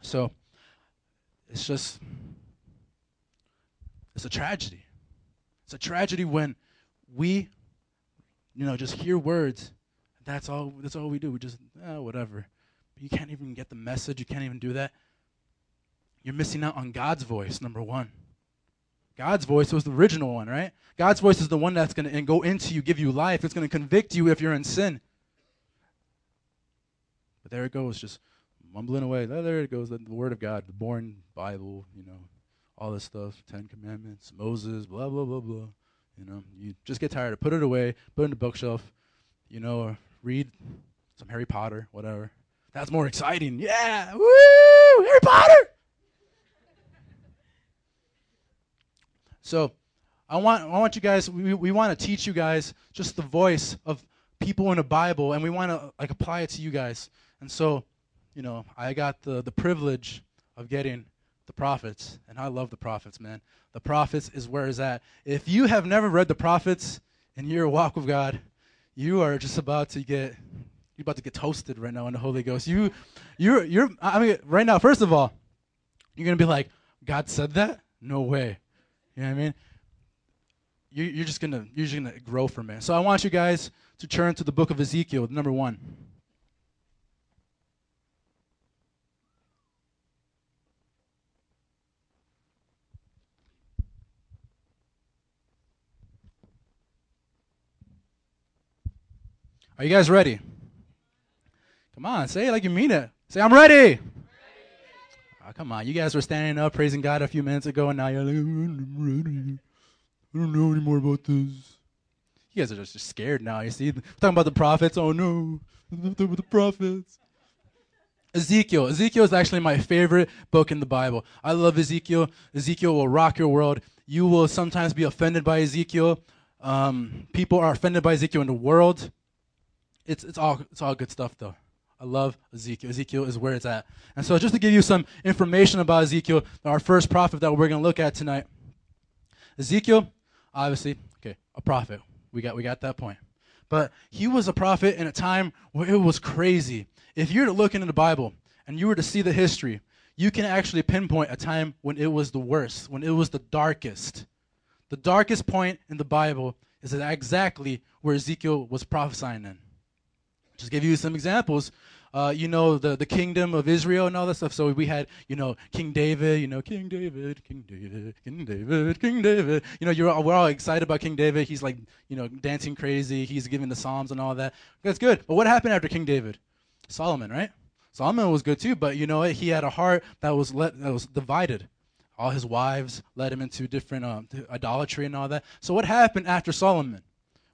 So, it's just, it's a tragedy. It's a tragedy when we, you know, just hear words. That's all. That's all we do. We just, oh, whatever. But you can't even get the message. You can't even do that you're missing out on God's voice, number one. God's voice was the original one, right? God's voice is the one that's going to go into you, give you life. It's going to convict you if you're in sin. But there it goes, just mumbling away. There it goes, the Word of God, the born Bible, you know, all this stuff, Ten Commandments, Moses, blah, blah, blah, blah. You know, you just get tired of put it away, put it in the bookshelf, you know, read some Harry Potter, whatever. That's more exciting. Yeah, woo, Harry Potter. So I want I want you guys we, we want to teach you guys just the voice of people in the Bible and we want to like apply it to you guys. And so, you know, I got the the privilege of getting the prophets and I love the prophets, man. The prophets is where is at. If you have never read the prophets in your walk with God, you are just about to get you're about to get toasted right now in the Holy Ghost. You you're you're I mean right now first of all, you're to be like, God said that? No way. You know what I mean? you, you're just gonna you're just gonna grow from it. So I want you guys to turn to the book of Ezekiel, number one. Are you guys ready? Come on, say it like you mean it. Say, I'm ready. Oh, come on, you guys were standing up praising God a few minutes ago, and now you're like. I don't know anymore about this. You guys are just scared now. You see, talking about the prophets. Oh no, the, the prophets. Ezekiel. Ezekiel is actually my favorite book in the Bible. I love Ezekiel. Ezekiel will rock your world. You will sometimes be offended by Ezekiel. Um, people are offended by Ezekiel in the world. It's it's all it's all good stuff though. I love Ezekiel. Ezekiel is where it's at. And so, just to give you some information about Ezekiel, our first prophet that we're going to look at tonight, Ezekiel, obviously, okay, a prophet. We got we got that point. But he was a prophet in a time where it was crazy. If you were to look into the Bible and you were to see the history, you can actually pinpoint a time when it was the worst, when it was the darkest. The darkest point in the Bible is exactly where Ezekiel was prophesying in. Just give you some examples. Uh, you know the the kingdom of Israel and all that stuff. So we had you know King David, you know King David, King David, King David, King David. You know you're all, we're all excited about King David. He's like you know dancing crazy. He's giving the psalms and all that. That's good. But what happened after King David? Solomon, right? Solomon was good too, but you know? He had a heart that was let, that was divided. All his wives led him into different um, idolatry and all that. So what happened after Solomon?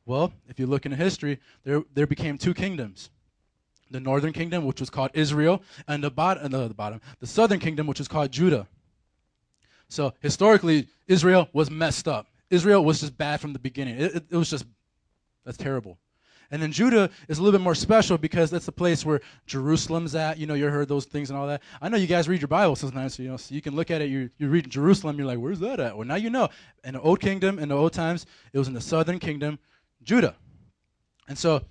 Well, if you look into history, there there became two kingdoms. The northern kingdom, which was called Israel, and the no, the bottom, the southern kingdom, which was called Judah. So historically, Israel was messed up. Israel was just bad from the beginning. It, it, it was just that's terrible. And then Judah is a little bit more special because that's the place where Jerusalem's at. You know, you heard those things and all that. I know you guys read your Bible sometimes, so, you know, so you can look at it. You you read Jerusalem, you're like, where's that at? Well, now you know. In the Old Kingdom, in the old times, it was in the southern kingdom, Judah. And so,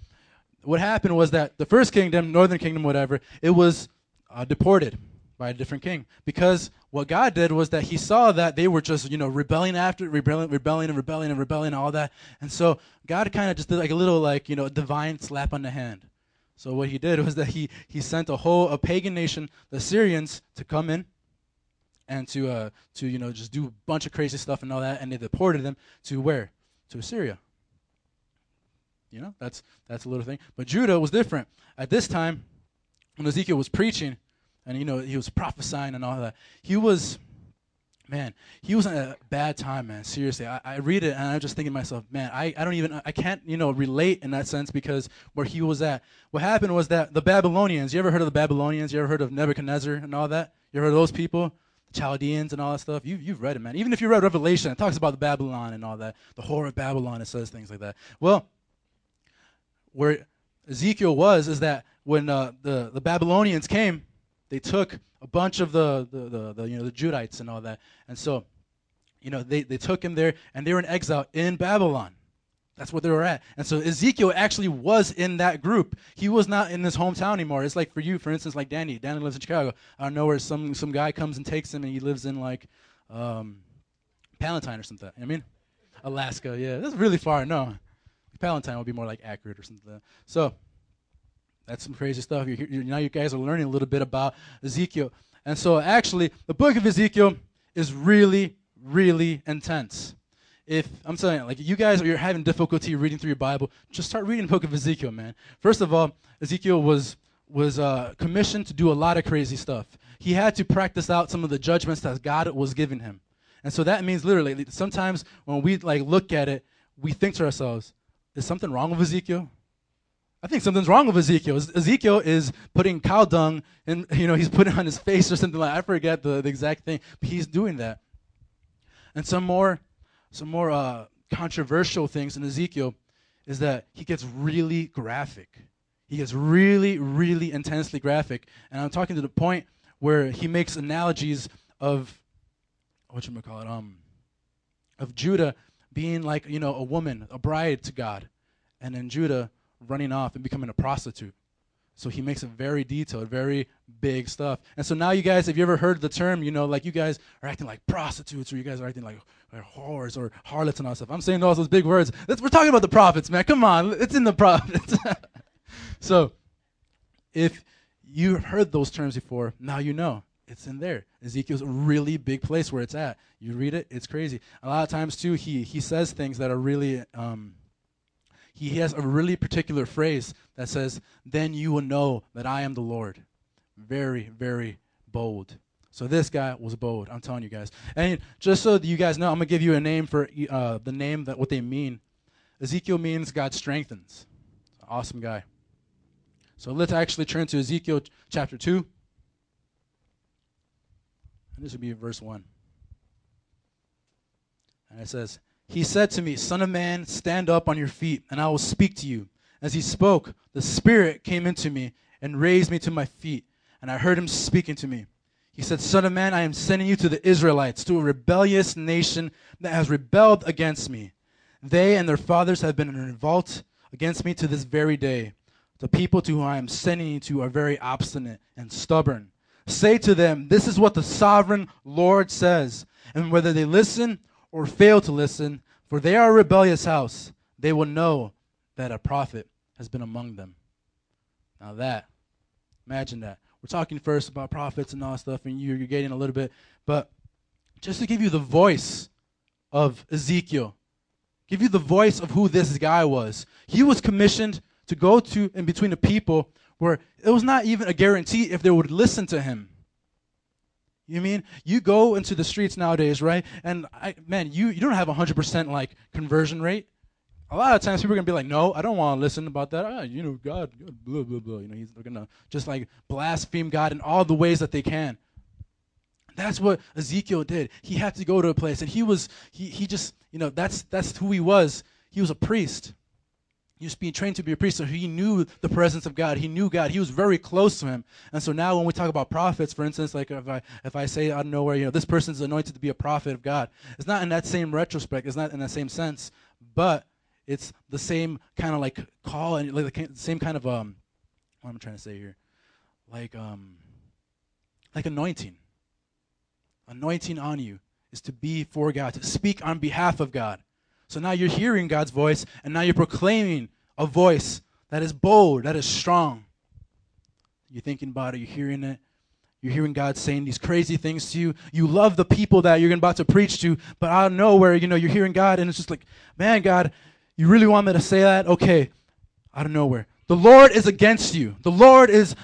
what happened was that the first kingdom, northern kingdom, whatever, it was uh, deported by a different king because what God did was that He saw that they were just you know rebelling after rebelling, rebelling and rebelling and rebelling and all that, and so God kind of just did like a little like you know divine slap on the hand. So what He did was that He He sent a whole a pagan nation, the Syrians, to come in and to uh to you know just do a bunch of crazy stuff and all that, and they deported them to where? To Assyria. You know, that's that's a little thing. But Judah was different. At this time, when Ezekiel was preaching, and you know he was prophesying and all that, he was, man, he was in a bad time, man. Seriously, I, I read it and I'm just thinking to myself, man, I, I don't even I can't you know relate in that sense because where he was at. What happened was that the Babylonians. You ever heard of the Babylonians? You ever heard of Nebuchadnezzar and all that? You ever heard of those people? Chaldeans and all that stuff. You you've read it, man. Even if you read Revelation, it talks about the Babylon and all that. The horror of Babylon. It says things like that. Well where Ezekiel was is that when uh, the the Babylonians came, they took a bunch of the, the, the, the you know the Judites and all that, and so you know they, they took him there and they were in exile in Babylon. That's where they were at. And so Ezekiel actually was in that group. He was not in his hometown anymore. It's like for you, for instance, like Danny. Danny lives in Chicago. I don't know where some some guy comes and takes him and he lives in like um, Palatine or something. I mean, Alaska. Yeah, that's really far. No. Palatine would be more like accurate or something. Like so that's some crazy stuff. You're, you're, now you guys are learning a little bit about Ezekiel. And so actually, the book of Ezekiel is really, really intense. If I'm saying, like you guys are having difficulty reading through your Bible, just start reading the book of Ezekiel, man. First of all, Ezekiel was was uh, commissioned to do a lot of crazy stuff. He had to practice out some of the judgments that God was giving him, and so that means literally sometimes when we like look at it, we think to ourselves, is something wrong with Ezekiel? I think something's wrong with Ezekiel. Ezekiel is putting cow dung and you know he's putting on his face or something like I forget the, the exact thing, but he's doing that. And some more some more uh, controversial things in Ezekiel is that he gets really graphic. He gets really, really intensely graphic. And I'm talking to the point where he makes analogies of what you call it, um, of Judah being like, you know, a woman, a bride to God, and then Judah running off and becoming a prostitute. So he makes it very detailed, very big stuff. And so now you guys, if you ever heard the term, you know, like you guys are acting like prostitutes or you guys are acting like, like whores or harlots and all that stuff. I'm saying all those big words. That's, we're talking about the prophets, man. Come on. It's in the prophets. so if you've heard those terms before, now you know. It's in there. Ezekiel's a really big place where it's at. You read it, it's crazy. A lot of times too, he he says things that are really um, he has a really particular phrase that says, Then you will know that I am the Lord. Very, very bold. So this guy was bold. I'm telling you guys. And just so you guys know, I'm gonna give you a name for uh, the name that what they mean. Ezekiel means God strengthens. Awesome guy. So let's actually turn to Ezekiel chapter two. And this would be verse one. And it says, He said to me, Son of man, stand up on your feet, and I will speak to you. As he spoke, the Spirit came into me and raised me to my feet, and I heard him speaking to me. He said, Son of man, I am sending you to the Israelites, to a rebellious nation that has rebelled against me. They and their fathers have been in revolt against me to this very day. The people to whom I am sending you to are very obstinate and stubborn. Say to them, This is what the sovereign Lord says. And whether they listen or fail to listen, for they are a rebellious house, they will know that a prophet has been among them. Now that, imagine that. We're talking first about prophets and all stuff, and you're, you're getting a little bit, but just to give you the voice of Ezekiel, give you the voice of who this guy was. He was commissioned to go to in between the people where it was not even a guarantee if they would listen to him. You mean you go into the streets nowadays, right? And I, man, you, you don't have a hundred percent like conversion rate. A lot of times people are gonna be like, "No, I don't want to listen about that." Ah, you know, God, God, blah blah blah. You know, he's gonna just like blaspheme God in all the ways that they can. That's what Ezekiel did. He had to go to a place, and he was he he just you know that's that's who he was. He was a priest. He was being trained to be a priest, so he knew the presence of God. He knew God. He was very close to him. And so now, when we talk about prophets, for instance, like if I if I say out of nowhere, you know, this person's anointed to be a prophet of God, it's not in that same retrospect. It's not in that same sense, but it's the same kind of like call and like the same kind of um, what am I trying to say here, like um, like anointing. Anointing on you is to be for God, to speak on behalf of God. So now you're hearing God's voice, and now you're proclaiming a voice that is bold, that is strong. You're thinking about it, you're hearing it. You're hearing God saying these crazy things to you. You love the people that you're about to preach to, but out of nowhere, you know, you're hearing God, and it's just like, man, God, you really want me to say that? Okay, out of nowhere. The Lord is against you. The Lord is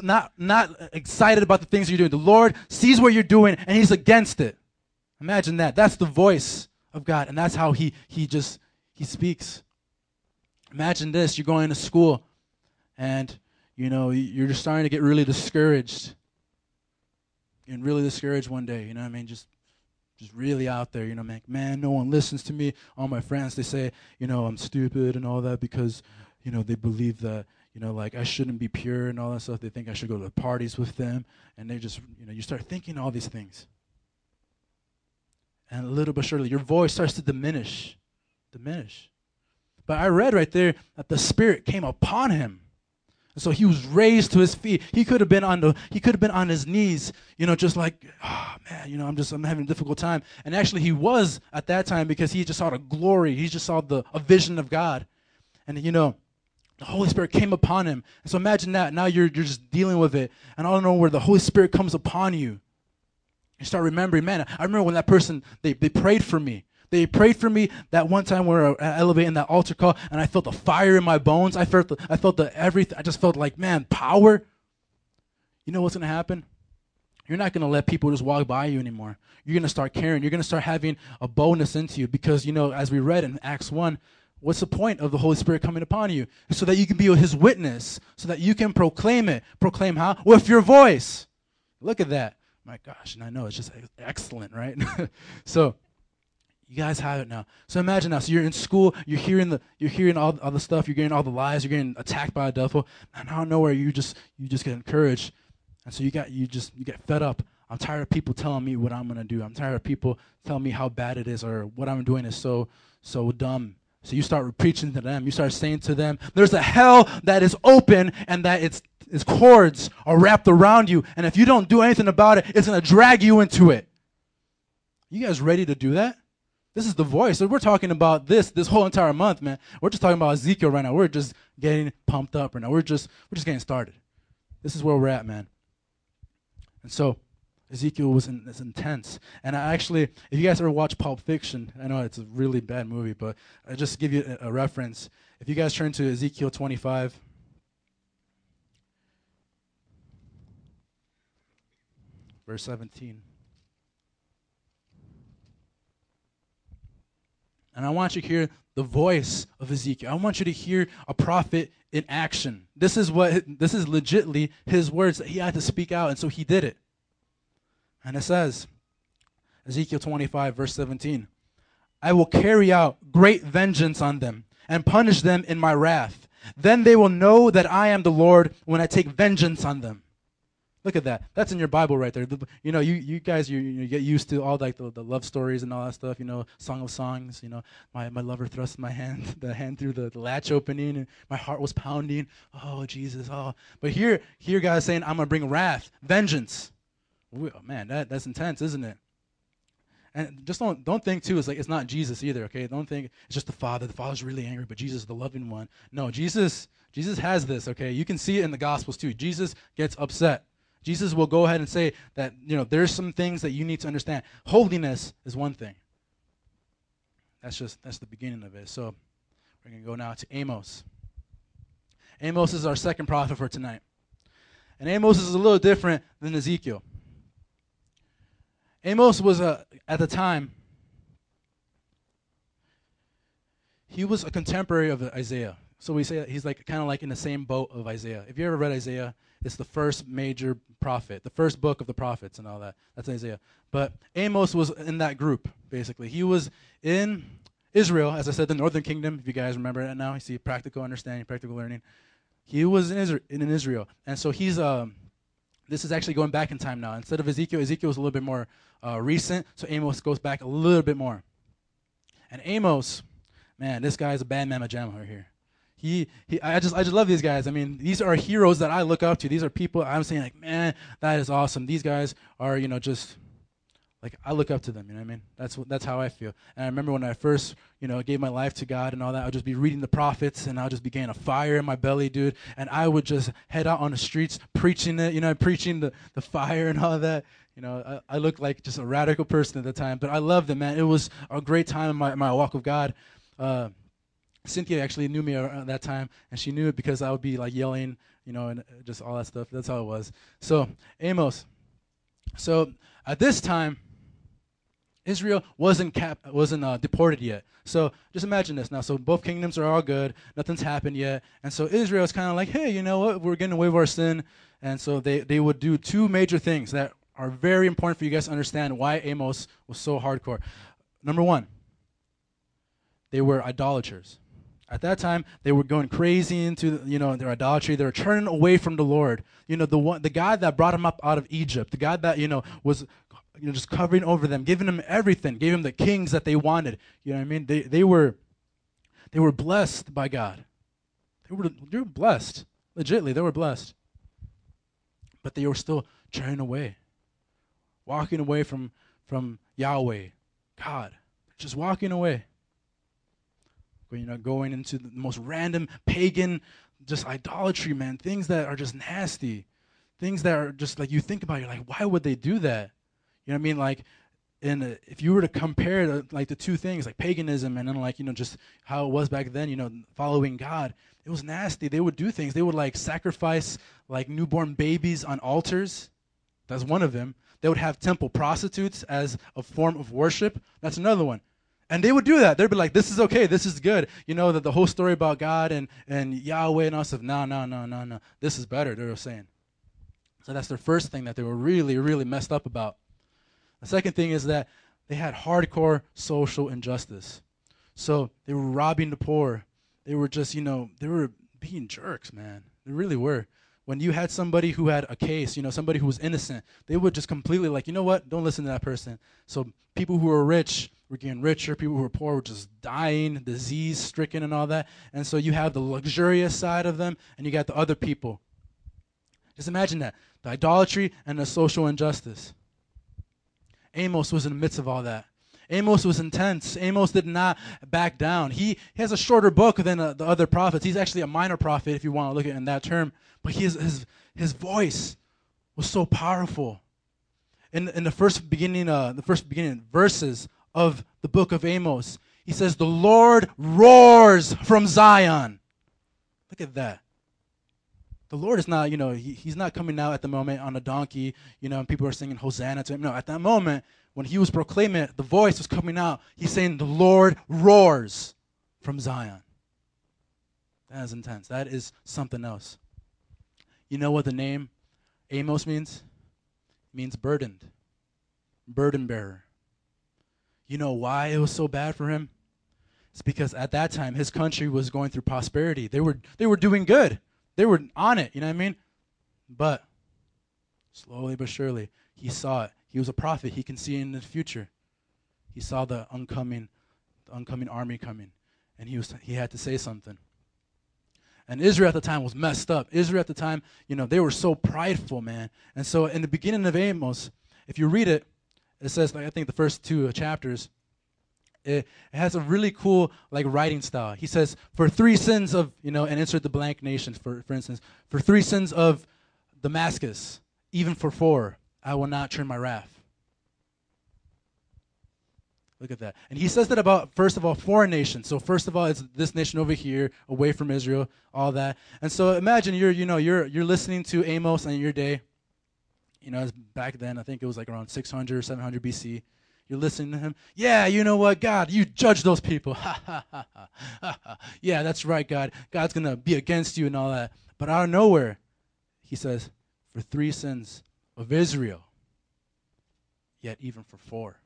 not, not excited about the things you're doing. The Lord sees what you're doing, and He's against it. Imagine that. That's the voice of God, and that's how He He just He speaks. Imagine this: you're going to school, and you know you're just starting to get really discouraged, and really discouraged one day. You know what I mean? Just just really out there, you know, man, man, no one listens to me. All my friends, they say, you know, I'm stupid and all that because, you know, they believe that, you know, like I shouldn't be pure and all that stuff. They think I should go to the parties with them. And they just, you know, you start thinking all these things. And a little but surely, your voice starts to diminish, diminish. But I read right there that the Spirit came upon him. And so he was raised to his feet. He could have been on the he could have been on his knees, you know, just like, oh man, you know, I'm just I'm having a difficult time. And actually he was at that time because he just saw the glory. He just saw the a vision of God. And you know, the Holy Spirit came upon him. And so imagine that. Now you're you're just dealing with it. And I don't know where the Holy Spirit comes upon you. You start remembering, man, I remember when that person they, they prayed for me. They prayed for me that one time we were elevating that altar call, and I felt the fire in my bones. I felt the, I felt the everything. I just felt like, man, power. You know what's gonna happen? You're not gonna let people just walk by you anymore. You're gonna start caring. You're gonna start having a boldness into you because you know, as we read in Acts one, what's the point of the Holy Spirit coming upon you? So that you can be His witness, so that you can proclaim it. Proclaim how? With your voice. Look at that. My gosh, and I know it's just excellent, right? so you guys have it now. So imagine now. So you're in school. You're hearing the. You're hearing all, all the stuff. You're getting all the lies. You're getting attacked by a devil. And out of nowhere, you just you just get encouraged. And so you got you just you get fed up. I'm tired of people telling me what I'm gonna do. I'm tired of people telling me how bad it is or what I'm doing is so so dumb. So you start preaching to them. You start saying to them, there's a hell that is open and that its, its cords are wrapped around you. And if you don't do anything about it, it's going to drag you into it. You guys ready to do that? This is the voice. We're talking about this this whole entire month, man. We're just talking about Ezekiel right now. We're just getting pumped up right now. We're just we're just getting started. This is where we're at, man. And so Ezekiel was in, intense. And I actually, if you guys ever watch Pulp Fiction, I know it's a really bad movie, but I just give you a, a reference. If you guys turn to Ezekiel 25, verse 17. And I want you to hear the voice of Ezekiel. I want you to hear a prophet in action. This is what this is legitly his words that he had to speak out, and so he did it. And it says, Ezekiel 25, verse 17, I will carry out great vengeance on them and punish them in my wrath. Then they will know that I am the Lord when I take vengeance on them. Look at that. That's in your Bible right there. The- you know, you, you guys, you, you get used to all like the, the love stories and all that stuff. You know, Song of Songs. You know, my, my lover thrust my hand, the hand through the, the latch opening, and my heart was pounding. Oh Jesus! Oh, but here, here, God is saying, I'm gonna bring wrath, vengeance. Oh, man, that that's intense, isn't it? And just don't don't think too. It's like it's not Jesus either. Okay, don't think it's just the Father. The Father's really angry, but Jesus is the loving one. No, Jesus Jesus has this. Okay, you can see it in the Gospels too. Jesus gets upset. Jesus will go ahead and say that you know there's some things that you need to understand. Holiness is one thing. That's just that's the beginning of it. So we're gonna go now to Amos. Amos is our second prophet for tonight, and Amos is a little different than Ezekiel. Amos was a at the time. He was a contemporary of Isaiah. So we say he's like kind of like in the same boat of Isaiah. If you ever read Isaiah, it's the first major prophet, the first book of the prophets and all that. That's Isaiah. But Amos was in that group, basically. He was in Israel, as I said, the northern kingdom, if you guys remember that now. You see practical understanding, practical learning. He was in Israel. And so he's um this is actually going back in time now. Instead of Ezekiel, Ezekiel is a little bit more uh, recent, so Amos goes back a little bit more. And Amos, man, this guy is a bad mamma jamma right here. He, he, I just, I just love these guys. I mean, these are heroes that I look up to. These are people I'm saying like, man, that is awesome. These guys are, you know, just like I look up to them. You know what I mean? That's what, that's how I feel. And I remember when I first, you know, gave my life to God and all that. I'd just be reading the prophets, and I'll just be getting a fire in my belly, dude. And I would just head out on the streets preaching it, you know, preaching the the fire and all that. You know, I, I looked like just a radical person at the time, but I loved it, man. It was a great time in my, my walk with God. Uh, Cynthia actually knew me around that time, and she knew it because I would be like yelling, you know, and uh, just all that stuff. That's how it was. So, Amos. So at this time, Israel wasn't cap- wasn't uh, deported yet. So just imagine this now. So both kingdoms are all good. Nothing's happened yet, and so Israel is kind of like, hey, you know what? We're getting away with our sin, and so they they would do two major things that are very important for you guys to understand why Amos was so hardcore. Number one, they were idolaters. At that time, they were going crazy into you know their idolatry. They were turning away from the Lord. You know the one, the God that brought them up out of Egypt, the God that you know was you know just covering over them, giving them everything, gave them the kings that they wanted. You know what I mean? They they were they were blessed by God. They were they were blessed, legitly. They were blessed, but they were still turning away, walking away from from Yahweh, God, just walking away you know, going into the most random pagan, just idolatry, man. Things that are just nasty, things that are just like you think about. You're like, why would they do that? You know what I mean? Like, in a, uh, if you were to compare the, like the two things, like paganism and then like you know just how it was back then, you know, following God, it was nasty. They would do things. They would like sacrifice like newborn babies on altars. That's one of them. They would have temple prostitutes as a form of worship. That's another one. And they would do that. They'd be like, this is okay. This is good. You know, that the whole story about God and, and Yahweh and all stuff. No, no, no, no, no. This is better, they were saying. So that's their first thing that they were really, really messed up about. The second thing is that they had hardcore social injustice. So they were robbing the poor. They were just, you know, they were being jerks, man. They really were. when you had somebody who had a case, you know, somebody who was innocent, they would just completely like, you know what? Don't listen to that person. So people who were rich were getting richer. People who were poor were just dying, disease stricken, and all that. And so you have the luxurious side of them, and you got the other people. Just imagine that the idolatry and the social injustice. Amos was in the midst of all that. Amos was intense. Amos did not back down. He, he has a shorter book than uh, the other prophets. He's actually a minor prophet, if you want to look at it in that term. But his, his, his voice was so powerful. In, in the first beginning, uh, the first beginning verses of the book of Amos, he says, "The Lord roars from Zion." Look at that. The Lord is not, you know, he, he's not coming out at the moment on a donkey, you know, and people are singing Hosanna to him. No, at that moment, when he was proclaiming it, the voice was coming out. He's saying, The Lord roars from Zion. That is intense. That is something else. You know what the name Amos means? It means burdened, burden bearer. You know why it was so bad for him? It's because at that time his country was going through prosperity. They were they were doing good. They were on it, you know what I mean? But slowly but surely, he saw it. He was a prophet. He can see in the future. He saw the oncoming, the oncoming army coming, and he was he had to say something. And Israel at the time was messed up. Israel at the time, you know, they were so prideful, man. And so in the beginning of Amos, if you read it, it says like I think the first two chapters, it, has a really cool like writing style. He says, for three sins of, you know, and insert the blank nation, for, for instance, for three sins of Damascus, even for four, I will not turn my wrath. Look at that. And he says that about, first of all, foreign nations. So first of all, it's this nation over here, away from Israel, all that. And so imagine you're, you know, you're you're listening to Amos on your day. You know, back then, I think it was like around 600 or 700 BC. You're listening to him. Yeah, you know what, God, you judge those people. Yeah, that's right, God. God's gonna be against you and all that. But out of nowhere, he says, for three sins of Israel, yet even for four,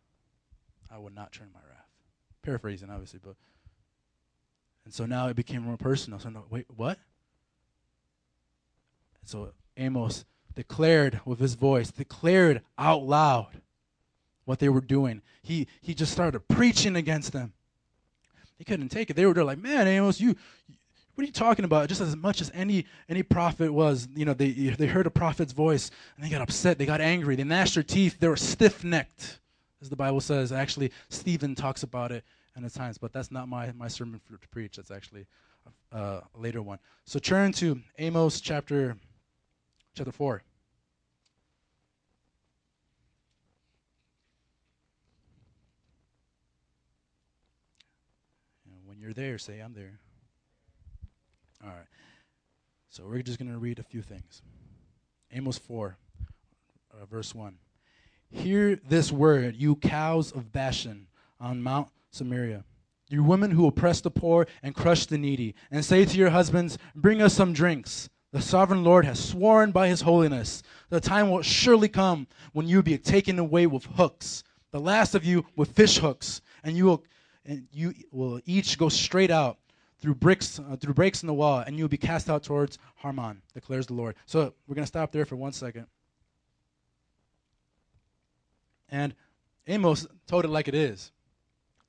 I would not turn my wrath. Paraphrasing, obviously, but and so now it became more personal. So no, wait, what? So Amos declared with his voice, declared out loud what they were doing. He he just started preaching against them. They couldn't take it. They were like, man, Amos, you, what are you talking about? Just as much as any any prophet was, you know, they they heard a prophet's voice and they got upset, they got angry, they gnashed their teeth, they were stiff necked, as the Bible says. Actually, Stephen talks about it in the times, but that's not my my sermon for, to preach. That's actually a, a later one. So turn to Amos chapter chapter four. You're there, say, I'm there. All right. So we're just going to read a few things. Amos 4, uh, verse 1. Hear this word, you cows of Bashan on Mount Samaria. You women who oppress the poor and crush the needy, and say to your husbands, Bring us some drinks. The sovereign Lord has sworn by his holiness. The time will surely come when you will be taken away with hooks, the last of you with fish hooks, and you will, and you will each go straight out through bricks uh, through breaks in the wall, and you will be cast out towards Harmon, declares the Lord. So we're gonna stop there for one second. And Amos told it like it is.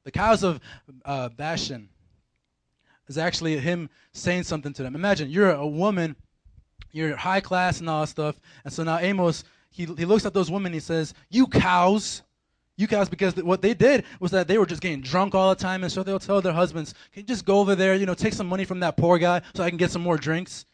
The cows of uh, Bashan is actually him saying something to them. Imagine you're a woman, you're high class and all that stuff, and so now Amos he he looks at those women. He says, "You cows." You guys because what they did was that they were just getting drunk all the time, and so they'll tell their husbands, "Can you just go over there, you know, take some money from that poor guy so I can get some more drinks?"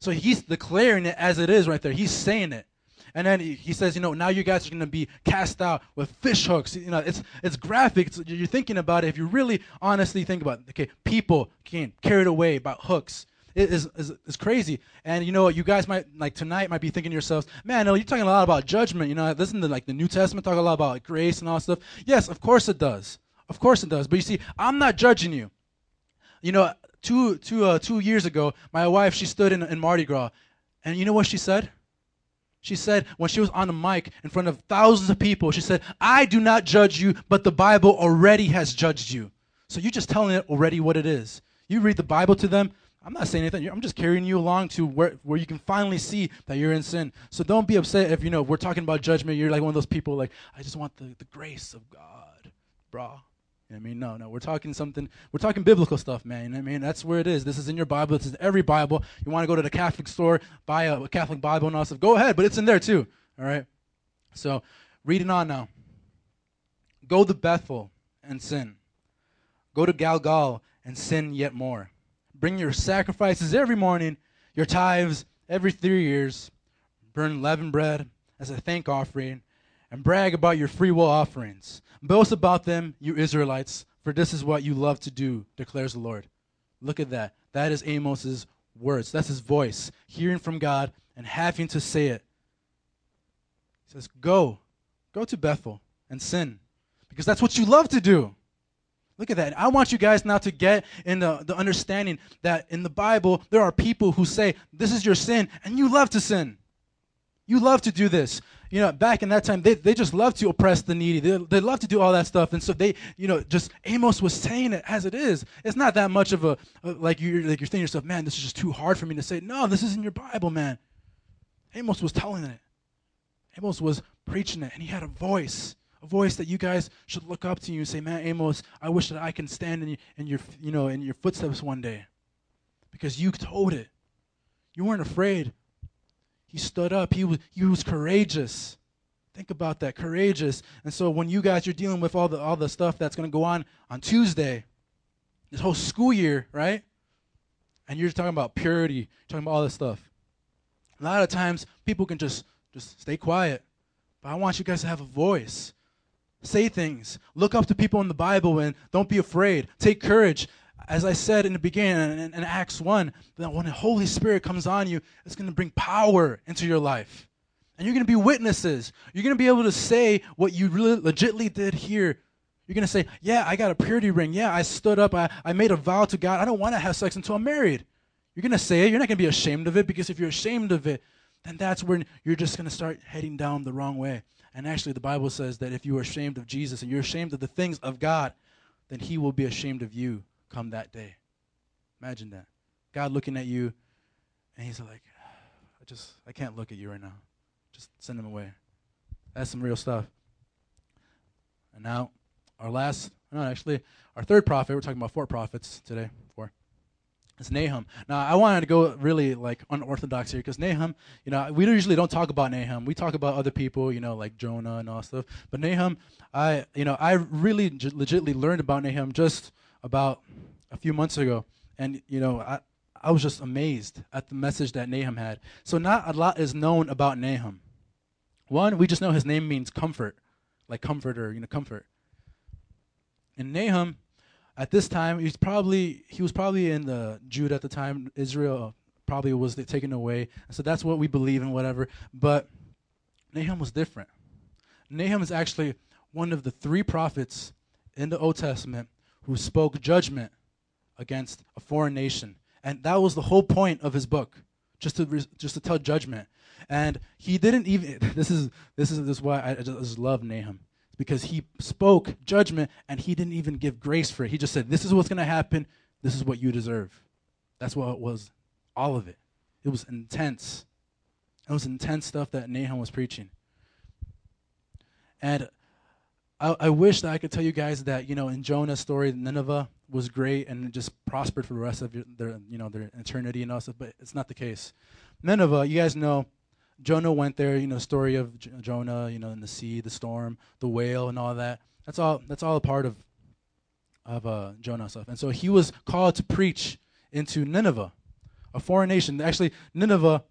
So he's declaring it as it is right there. He's saying it. And then he he says, you know, now you guys are going to be cast out with fish hooks. You know, it's it's graphic. It's, you're thinking about it. If you really honestly think about it, okay, people getting carried away by hooks. It is, is, is crazy. And you know what? You guys might, like tonight, might be thinking to yourselves, man, no, you're talking a lot about judgment. You know, listen to like the New Testament talk a lot about grace and all stuff. Yes, of course it does. Of course it does. But you see, I'm not judging you. You know, two, two, uh, two years ago, my wife, she stood in, in Mardi Gras. And you know what she said? She said, when she was on the mic in front of thousands of people, she said, I do not judge you, but the Bible already has judged you. So you're just telling it already what it is. You read the Bible to them, I'm not saying anything. I'm just carrying you along to where, where you can finally see that you're in sin. So don't be upset if, you know, we're talking about judgment. You're like one of those people like, I just want the, the grace of God, brah. I mean? No, no. We're talking something, we're talking biblical stuff, man. I mean? That's where it is. This is in your Bible. This is every Bible. You want to go to the Catholic store, buy a, a Catholic Bible and all stuff. Go ahead, but it's in there too. All right? So reading on now. Go to Bethel and sin. Go to Gilgal and sin yet more. Bring your sacrifices every morning, your tithes every three years. Burn leavened bread as a thank offering, and brag about your free will offerings. Boast about them, you Israelites, for this is what you love to do, declares the Lord. Look at that. That is Amos's words. That's his voice, hearing from God and having to say it. He says, Go, go to Bethel and sin, because that's what you love to do. Look at that. I want you guys now to get in the, the understanding that in the Bible, there are people who say, This is your sin, and you love to sin. You love to do this. You know, back in that time, they, they just love to oppress the needy. They, they love to do all that stuff. And so they, you know, just Amos was saying it as it is. It's not that much of a, a like you're like you're thinking yourself, man, this is just too hard for me to say. No, this isn't your Bible, man. Amos was telling it. Amos was preaching it, and he had a voice, a voice that you guys should look up to you and say, "Man, Amos, I wish that I can stand in your, in your, you know, in your footsteps one day," because you told it. You weren't afraid. He stood up. He was, he was courageous. Think about that, courageous. And so when you guys are dealing with all the all the stuff that's going to go on on Tuesday, this whole school year, right? And you're talking about purity, talking about all this stuff. A lot of times people can just just stay quiet. But I want you guys to have a voice. Say things. Look up to people in the Bible and don't be afraid. Take courage. As I said in the beginning in, in Acts 1, that when the Holy Spirit comes on you, it's going to bring power into your life. And you're going to be witnesses. You're going to be able to say what you really legitly did here. You're going to say, Yeah, I got a purity ring. Yeah, I stood up. I, I made a vow to God. I don't want to have sex until I'm married. You're going to say it. You're not going to be ashamed of it because if you're ashamed of it, then that's when you're just going to start heading down the wrong way. And actually, the Bible says that if you are ashamed of Jesus and you're ashamed of the things of God, then He will be ashamed of you come that day. Imagine that. God looking at you, and He's like, I just, I can't look at you right now. Just send Him away. That's some real stuff. And now, our last, no, actually, our third prophet, we're talking about four prophets today, four. It's Nahum. Now, I wanted to go really like unorthodox here because Nahum, you know, we usually don't talk about Nahum. We talk about other people, you know, like Jonah and all stuff. But Nahum, I, you know, I really j- legitly learned about Nahum just about a few months ago, and you know, I, I was just amazed at the message that Nahum had. So not a lot is known about Nahum. One, we just know his name means comfort, like comforter, you know, comfort. And Nahum, at this time, he's probably he was probably in the Judah at the time. Israel uh, probably was taken away, so that's what we believe in, whatever. But Nahum was different. Nahum is actually one of the three prophets in the Old Testament who spoke judgment against a foreign nation, and that was the whole point of his book, just to just to tell judgment. And he didn't even. This is this is this is why I just love Nahum because he spoke judgment and he didn't even give grace for it. He just said, This is what's going to happen. This is what you deserve. That's what it was. All of it. It was intense. It was intense stuff that Nahum was preaching. And I, I wish that I could tell you guys that, you know, in Jonah's story, Nineveh was great and just prospered for the rest of their, you know, their eternity and all stuff, but it's not the case. Nineveh, you guys know, Jonah went there, you know, story of J- Jonah, you know, in the sea, the storm, the whale, and all that. That's all. That's all a part of of uh, Jonah stuff. And so he was called to preach into Nineveh, a foreign nation. Actually, Nineveh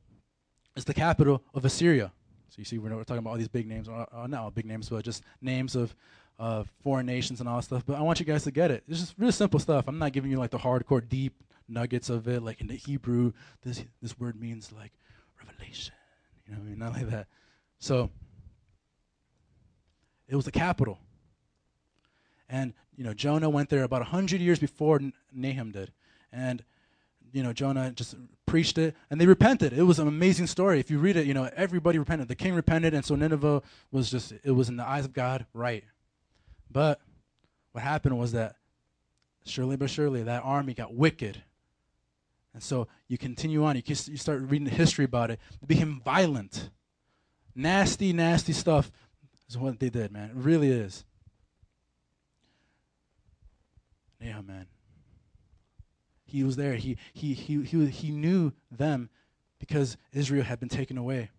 is the capital of Assyria. So you see, we're, we're talking about all these big names, or, not all big names, but just names of uh, foreign nations and all that stuff. But I want you guys to get it. It's just really simple stuff. I'm not giving you like the hardcore, deep nuggets of it. Like in the Hebrew, this this word means like revelation. You know I mean? Not like that. So it was the capital. And, you know, Jonah went there about 100 years before Nahum did. And, you know, Jonah just preached it, and they repented. It was an amazing story. If you read it, you know, everybody repented. The king repented, and so Nineveh was just, it was in the eyes of God right. But what happened was that, surely but surely, that army got wicked. And so you continue on. You, kiss- you start reading the history about it. They became violent. Nasty, nasty stuff is what they did, man. It really is. Yeah, man. He was there. He, he, he, he, he knew them because Israel had been taken away.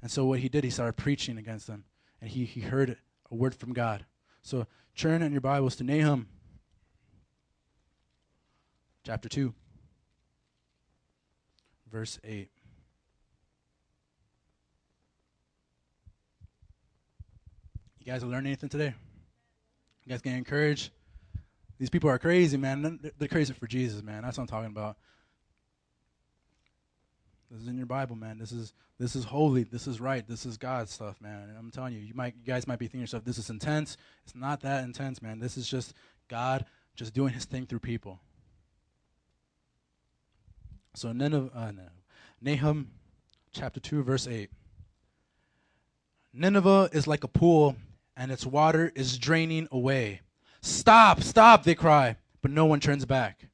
And so what he did, he started preaching against them. And he, he heard a word from God. So turn in your Bibles to Nahum chapter 2, verse 8. You guys learn anything today? You guys getting encouraged? These people are crazy, man. They're- crazy for Jesus, man. That's what I'm talking about. This is in your Bible, man. This is this is holy. This is right. This is God's stuff, man. And I'm telling you, you might you guys might be thinking yourself, this is intense. It's not that intense, man. This is just God just doing his thing through people. So Nineveh, uh. Nahum chapter 2 verse 8. Nineveh is like a pool and its water is draining away. Stop, stop, they cry, but no one turns back.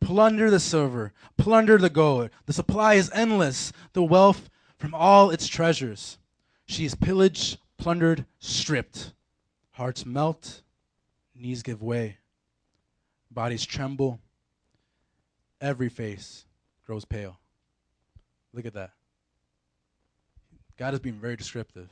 Plunder the silver, plunder the gold. The supply is endless, the wealth from all its treasures. She is pillaged, plundered, stripped. Hearts melt, knees give way, bodies tremble, every face grows pale. Look at that. God is being very descriptive,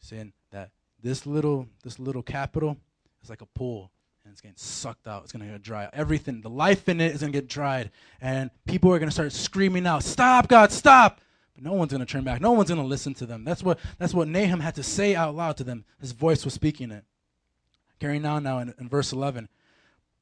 saying that this little this little capital is like a pool and it's getting sucked out. It's going to get dry. Everything, the life in it is going to get dried. And people are going to start screaming out, Stop, God, stop. But no one's going to turn back. No one's going to listen to them. That's what, that's what Nahum had to say out loud to them. His voice was speaking it. Carrying on now in, in verse 11.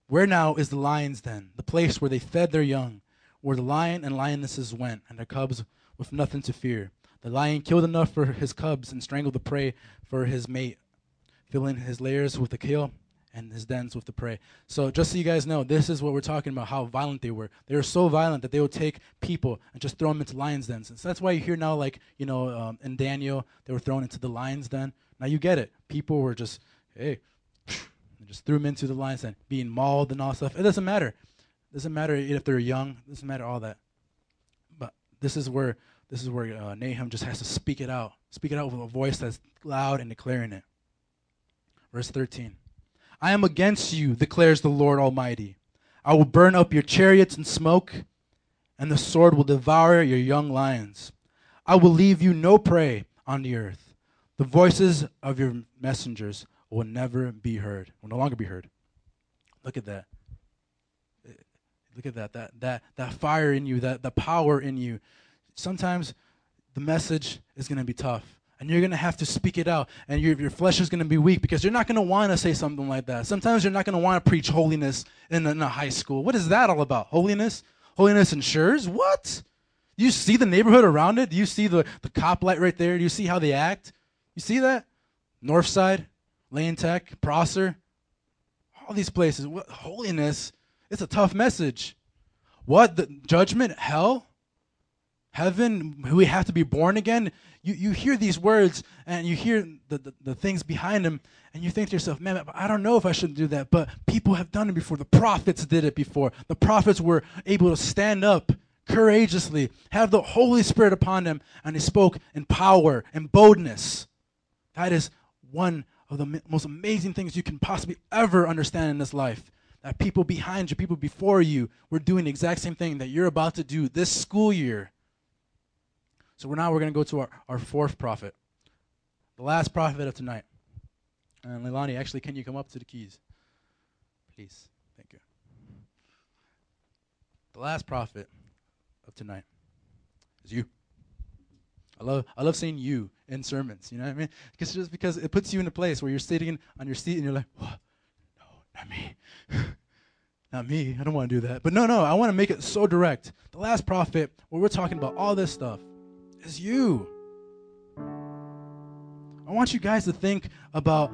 Where now is the lion's den, the place where they fed their young, where the lion and lionesses went, and their cubs with nothing to fear? The lion killed enough for his cubs and strangled the prey for his mate, filling his lairs with the kill and his dens with the prey. So just so you guys know, this is what we're talking about, how violent they were. They were so violent that they would take people and just throw them into lions' dens. And so that's why you hear now, like, you know, um, in Daniel, they were thrown into the lions' den. Now you get it. People were just, hey, they just threw them into the lions' den, being mauled and all stuff. It doesn't matter. It doesn't matter if they're young. It doesn't matter all that. But this is where this is where uh, Nahum just has to speak it out. Speak it out with a voice that's loud and declaring it. Verse 13. I am against you, declares the Lord Almighty. I will burn up your chariots in smoke, and the sword will devour your young lions. I will leave you no prey on the earth. The voices of your messengers will never be heard, will no longer be heard. Look at that. Look at that. That that that fire in you, that the power in you. Sometimes the message is going to be tough and you're going to have to speak it out and your, your flesh is going to be weak because you're not going to want to say something like that. Sometimes you're not going to want to preach holiness in a, in a high school. What is that all about? Holiness? Holiness ensures? What? Do you see the neighborhood around it? Do you see the, the cop light right there? Do you see how they act? You see that? Northside lane tech prosser all these places. What holiness it's a tough message. What the judgment hell heaven we have to be born again? You, you hear these words and you hear the, the, the things behind them and you think to yourself man i don't know if i should do that but people have done it before. The prophets did it before. The prophets were able to stand up courageously have the holy spirit upon them and they spoke in power and boldness. That is one of the most amazing things you can possibly ever understand in this life that people behind you people before you were doing the exact same thing that you're about to do this school year so we're now we're going to go to our, our fourth prophet, the last prophet of tonight. And Leilani, actually, can you come up to the keys, please? Thank you. The last prophet of tonight is you. I love I love seeing you in sermons. You know what I mean? Because just because it puts you in a place where you're sitting on your seat and you're like, no, not me. not me. I don't want to do that. But no, no, I want to make it so direct. The last prophet, where we're talking about all this stuff, is you. I want you guys to think about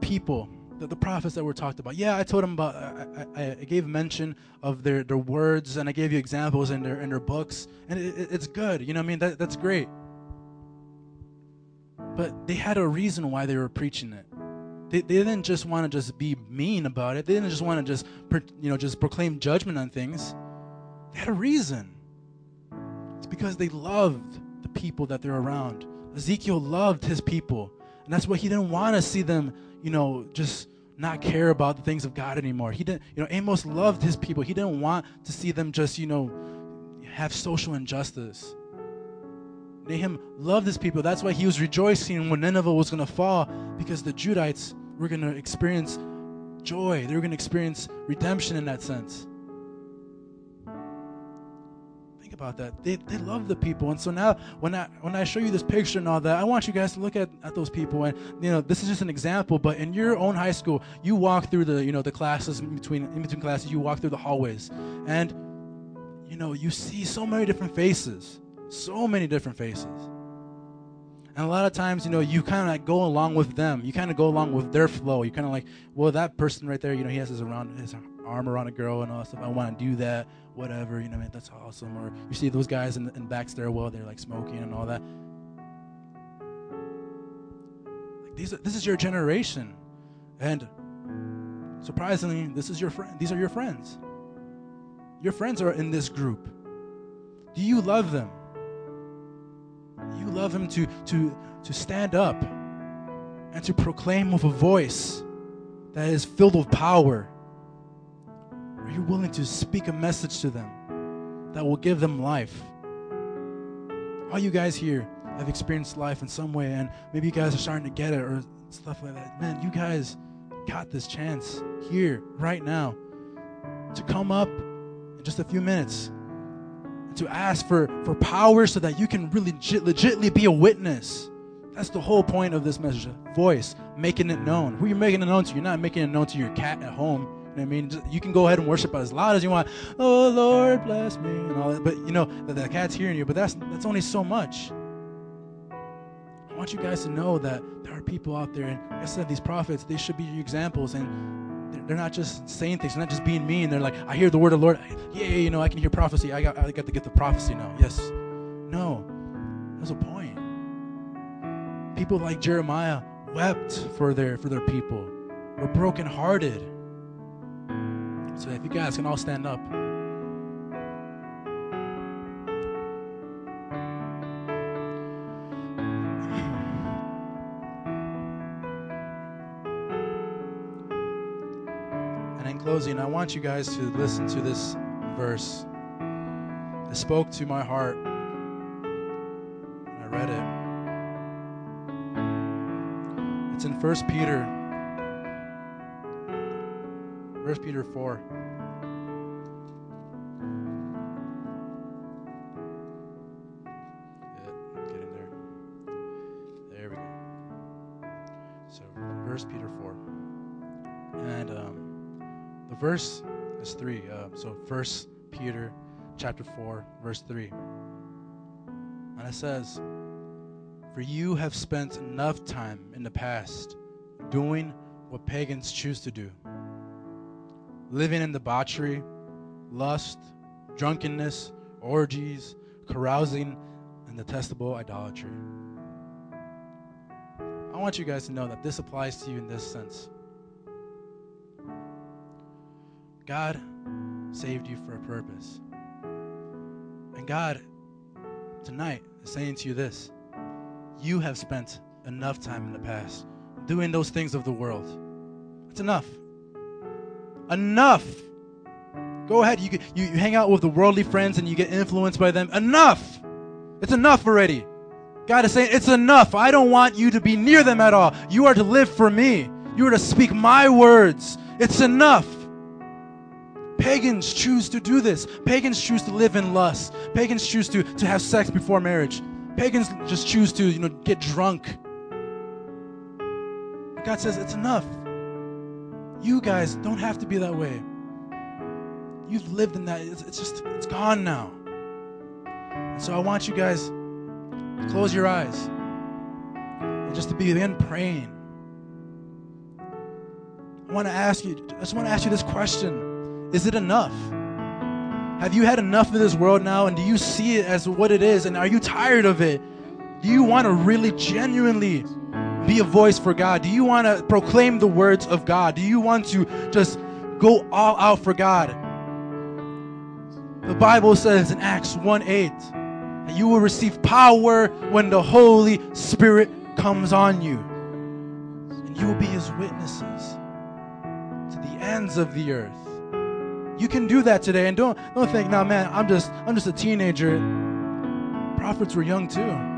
people, the, the prophets that were talked about. Yeah, I told them about. I, I, I gave mention of their, their words, and I gave you examples in their in their books, and it, it- it's good. You know what I mean? That, that's great. But they had a reason why they were preaching it. they, they didn't just want to just be mean about it. They didn't just want to just you know just proclaim judgment on things. They had a reason. It's because they loved the people that they're around. Ezekiel loved his people, and that's why he didn't want to see them, you know, just not care about the things of God anymore. He didn't, you know, Amos loved his people. He didn't want to see them just, you know, have social injustice. Nahum loved his people. That's why he was rejoicing when Nineveh was going to fall because the Judites were going to experience joy. They were going to experience redemption in that sense. Think about that. They, they love the people. And so now when I when I show you this picture and all that, I want you guys to look at, at those people and you know, this is just an example, but in your own high school, you walk through the, you know, the classes in between in between classes, you walk through the hallways. And you know, you see so many different faces. So many different faces. And a lot of times, you know, you kind of like go along with them. You kind of go along with their flow. You kind of like, well, that person right there, you know, he has his around his arm around a girl and all that stuff. I want to do that, whatever. You know, man, that's awesome. Or you see those guys in the in back stairwell, they're like smoking and all that. Like these, this is your generation, and surprisingly, this is your friend. These are your friends. Your friends are in this group. Do you love them? You love him to, to, to stand up and to proclaim with a voice that is filled with power. Are you willing to speak a message to them that will give them life? All you guys here have experienced life in some way, and maybe you guys are starting to get it or stuff like that. Man, you guys got this chance here, right now, to come up in just a few minutes to ask for, for power so that you can really legit, legitly be a witness. That's the whole point of this message. Voice, making it known. Who you're making it known to, you're not making it known to your cat at home. You know I mean? You can go ahead and worship as loud as you want. Oh Lord, bless me, and all that. But you know that the cat's hearing you. But that's that's only so much. I want you guys to know that there are people out there, and I said, these prophets, they should be your examples, and they're- not just saying things, they're not just being mean. They're like, I hear the word of the Lord. Yeah, yeah, you know, I can hear prophecy. I got, I got to get the prophecy now. Yes. No. There's a point. People like Jeremiah wept for their for their people, were brokenhearted. So if you guys can all stand up. Closing, I want you guys to listen to this verse. It spoke to my heart. I read it. It's in 1 Peter. 1 Peter 4. 1 Peter chapter 4, verse 3. And it says, For you have spent enough time in the past doing what pagans choose to do, living in debauchery, lust, drunkenness, orgies, carousing, and detestable idolatry. I want you guys to know that this applies to you in this sense. God saved you for a purpose. And God, tonight, is saying to you this you have spent enough time in the past doing those things of the world. It's enough. Enough. Go ahead. You, you, you hang out with the worldly friends and you get influenced by them. Enough. It's enough already. God is saying, It's enough. I don't want you to be near them at all. You are to live for me, you are to speak my words. It's enough. Pagans choose to do this. Pagans choose to live in lust. Pagans choose to, to have sex before marriage. Pagans just choose to, you know, get drunk. God says it's enough. You guys don't have to be that way. You've lived in that. It's, it's just, it's gone now. And so I want you guys to close your eyes and just to begin praying. I want to ask you, I just want to ask you this question Is it enough? Have you had enough of this world now and do you see it as what it is and are you tired of it? Do you want to really genuinely be a voice for God? Do you want to proclaim the words of God? Do you want to just go all out for God? The Bible says in Acts 1 8 that you will receive power when the Holy Spirit comes on you. And you will be his witnesses to the ends of the earth. You can do that today. And don't don't think, nah man, I'm just I'm just a teenager. Prophets were young too.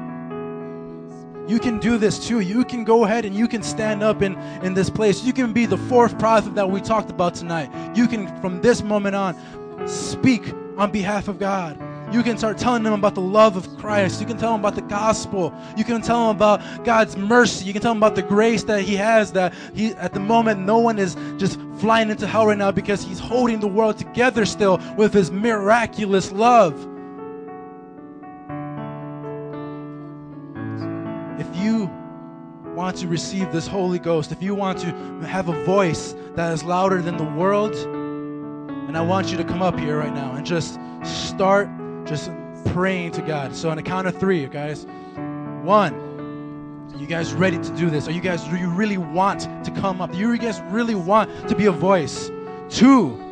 You can do this too. You can go ahead and you can stand up in, in this place. You can be the fourth prophet that we talked about tonight. You can, from this moment on, speak on behalf of God. You can start telling them about the love of Christ. You can tell them about the gospel. You can tell them about God's mercy. You can tell them about the grace that He has. That He, at the moment, no one is just flying into hell right now because He's holding the world together still with His miraculous love. If you want to receive this Holy Ghost, if you want to have a voice that is louder than the world, and I want you to come up here right now and just start just praying to God. So on a count of three, guys. One. You guys ready to do this? Are you guys do you really want to come up? Do you guys really want to be a voice? Two.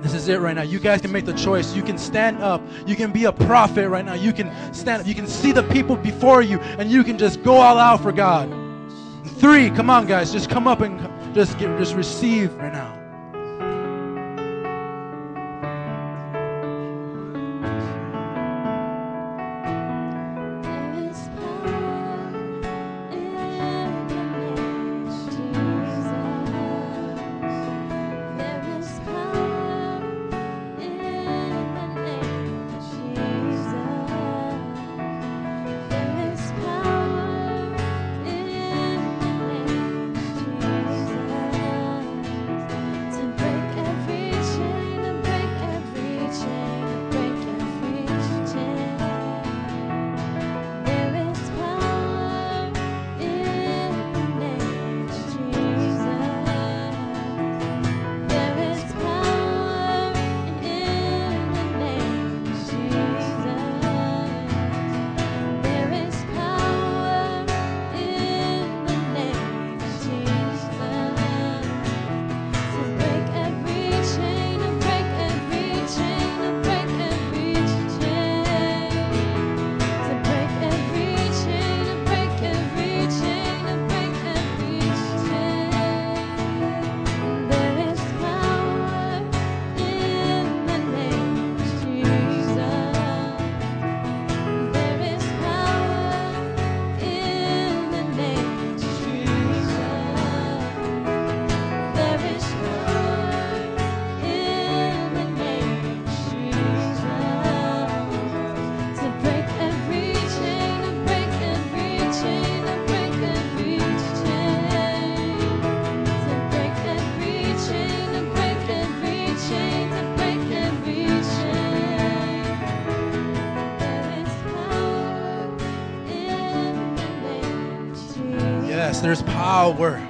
This is it right now. You guys can make the choice. You can stand up. You can be a prophet right now. You can stand up. You can see the people before you and you can just go all out for God. Three. Come on, guys. Just come up and just get just receive right now. Power.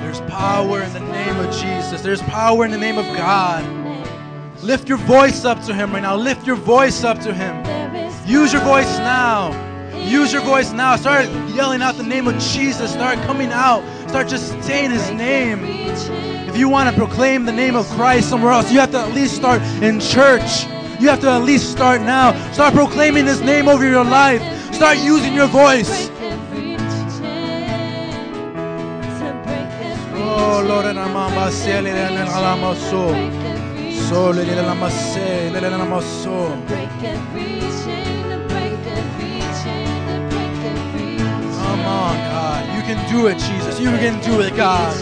There's power in the name of Jesus. There's power in the name of God. Lift your voice up to Him right now. Lift your voice up to Him. Use your voice now. Use your voice now. Start yelling out the name of Jesus. Start coming out. Start just saying His name. If you want to proclaim the name of Christ somewhere else, you have to at least start in church. You have to at least start now. Start proclaiming His name over your life. Start using your voice. Come on, God. You can do it, Jesus. You can do it, God.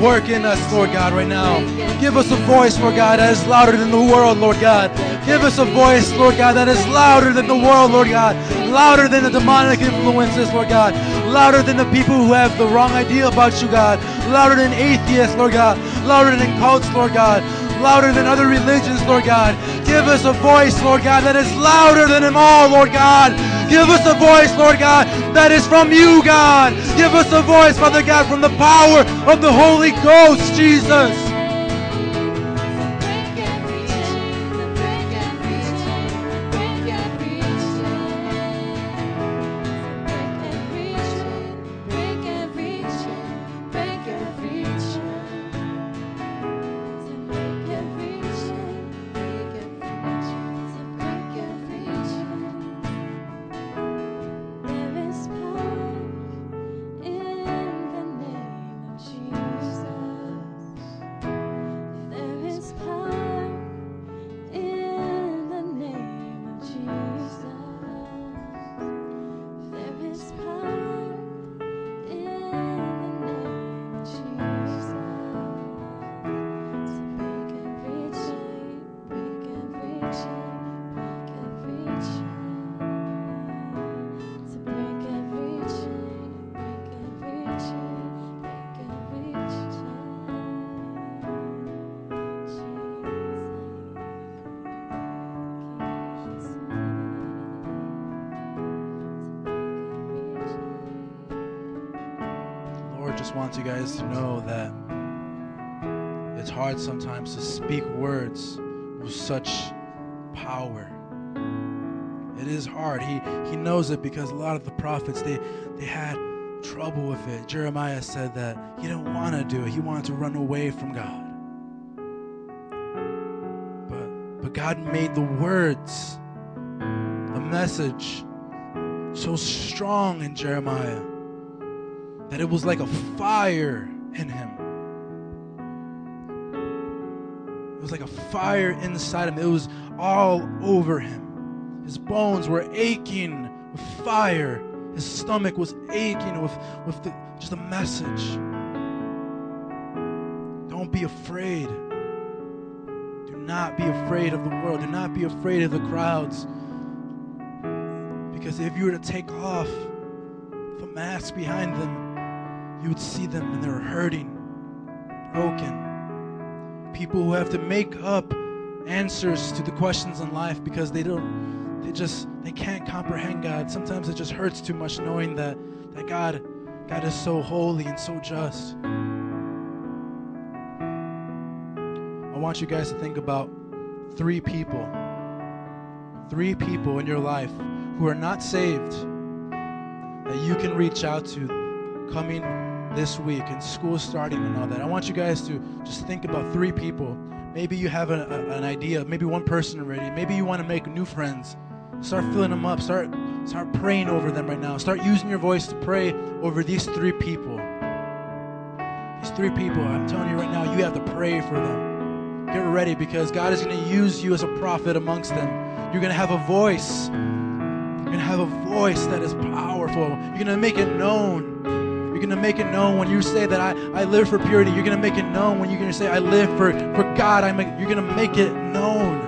Work in us, Lord God, right now. Give us a voice, Lord God, that is louder than the world, Lord God. Give us a voice, Lord God, that is louder than the world, Lord God. Louder than the demonic influences, Lord God. Louder than the people who have the wrong idea about you, God. Louder than atheists, Lord God. Louder than cults, Lord God. Louder than other religions, Lord God. Give us a voice, Lord God, that is louder than them all, Lord God. Give us a voice, Lord God, that is from you, God. Give us a voice, Father God, from the power of the Holy Ghost, Jesus. To know that it's hard sometimes to speak words with such power. It is hard. He he knows it because a lot of the prophets they they had trouble with it. Jeremiah said that he didn't want to do it. He wanted to run away from God. But but God made the words, the message so strong in Jeremiah that it was like a fire in him. It was like a fire inside him. It was all over him. His bones were aching with fire. His stomach was aching with, with the, just a message. Don't be afraid. Do not be afraid of the world. Do not be afraid of the crowds. Because if you were to take off the mask behind them, you would see them and they're hurting, broken. People who have to make up answers to the questions in life because they don't, they just, they can't comprehend God. Sometimes it just hurts too much knowing that, that God, God is so holy and so just. I want you guys to think about three people, three people in your life who are not saved that you can reach out to coming this week and school starting and all that. I want you guys to just think about three people. Maybe you have a, a- an idea, maybe one person already. Maybe you want to make new friends. Start filling them up. Start start praying over them right now. Start using your voice to pray over these three people. These three people, I'm telling you right now, you have to pray for them. Get ready because God is going to use you as a prophet amongst them. You're going to have a voice. You're going to have a voice that is powerful. You're going to make it known. You're going to make it known when you say that I, I live for purity. You're going to make it known when you're going to say I live for, for God. I make, you're going to make it known.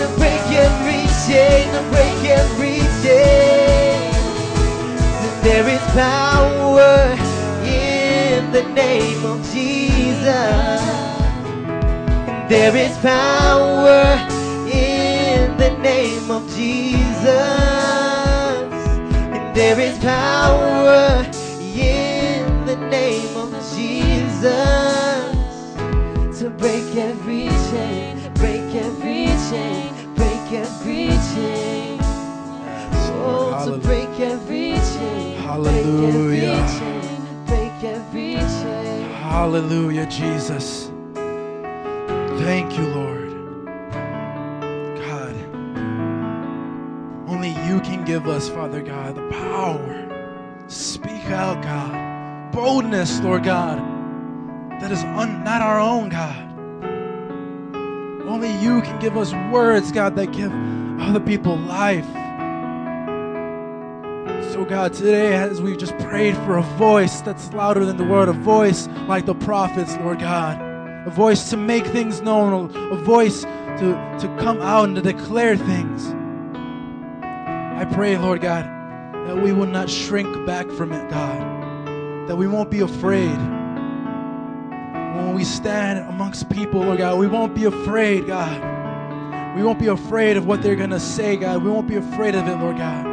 and break every chain every chain. There is power in the name of Jesus. There is power in the name of Jesus. There is power in the name of Jesus to break every chain every chain, break every chain. Oh, to break every chain, Hallelujah. break every chain, break every chain. Hallelujah, Jesus. Thank you, Lord. God, only you can give us, Father God, the power. Speak out, God. Boldness, Lord God, that is un- not our own, God. Only you can give us words, God, that give other people life. So, God, today, as we just prayed for a voice that's louder than the word, a voice like the prophets, Lord God, a voice to make things known, a voice to, to come out and to declare things. I pray, Lord God, that we will not shrink back from it, God, that we won't be afraid. When we stand amongst people, Lord God, we won't be afraid, God. We won't be afraid of what they're going to say, God. We won't be afraid of it, Lord God.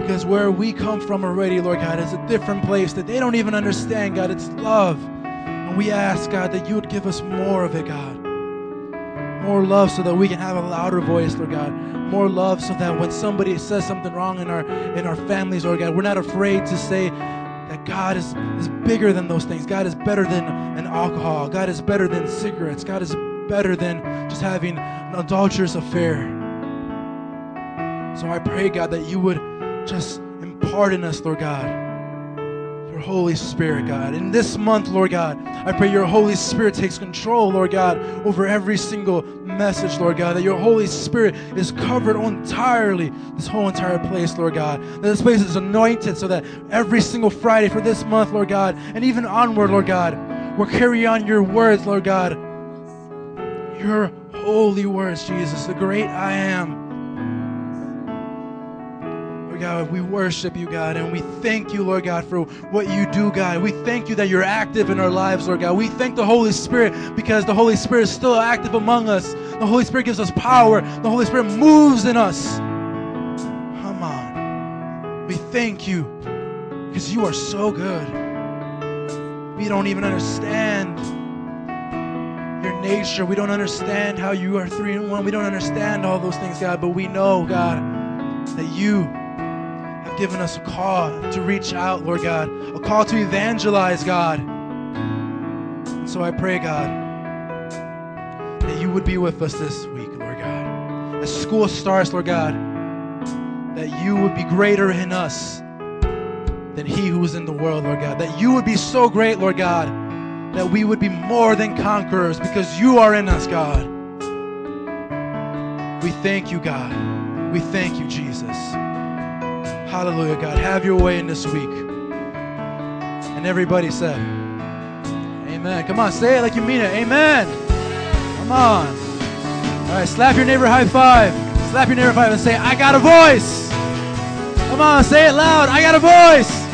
Because where we come from already, Lord God, is a different place that they don't even understand, God. It's love. And we ask, God, that you would give us more of it, God. More love so that we can have a louder voice, Lord God. More love so that when somebody says something wrong in our in our families, Lord God, we're not afraid to say that God is, is bigger than those things. God is better than an alcohol. God is better than cigarettes. God is better than just having an adulterous affair. So I pray, God, that you would just impart in us, Lord God, your Holy Spirit, God. In this month, Lord God, I pray your Holy Spirit takes control, Lord God, over every single message, Lord God, that your Holy Spirit is covered entirely, this whole entire place, Lord God. That this place is anointed so that every single Friday for this month, Lord God, and even onward, Lord God, we'll carry on your words, Lord God. Your holy words, Jesus, the great I am. God, we worship you, God, and we thank you, Lord God, for what you do, God. We thank you that you're active in our lives, Lord God. We thank the Holy Spirit because the Holy Spirit is still active among us. The Holy Spirit gives us power, the Holy Spirit moves in us. Come on. We thank you because you are so good. We don't even understand your nature. We don't understand how you are three in one. We don't understand all those things, God, but we know, God, that you given us a call to reach out, Lord God, a call to evangelize, God. And so I pray, God, that you would be with us this week, Lord God. As school starts, Lord God, that you would be greater in us than he who is in the world, Lord God. That you would be so great, Lord God, that we would be more than conquerors because you are in us, God. We thank you, God. We thank you, Jesus. Hallelujah, God. Have your way in this week. And everybody said, Amen. Come on, say it like you mean it. Amen. Come on. All right, slap your neighbor high five. Slap your neighbor high five and say, I got a voice. Come on, say it loud. I got a voice.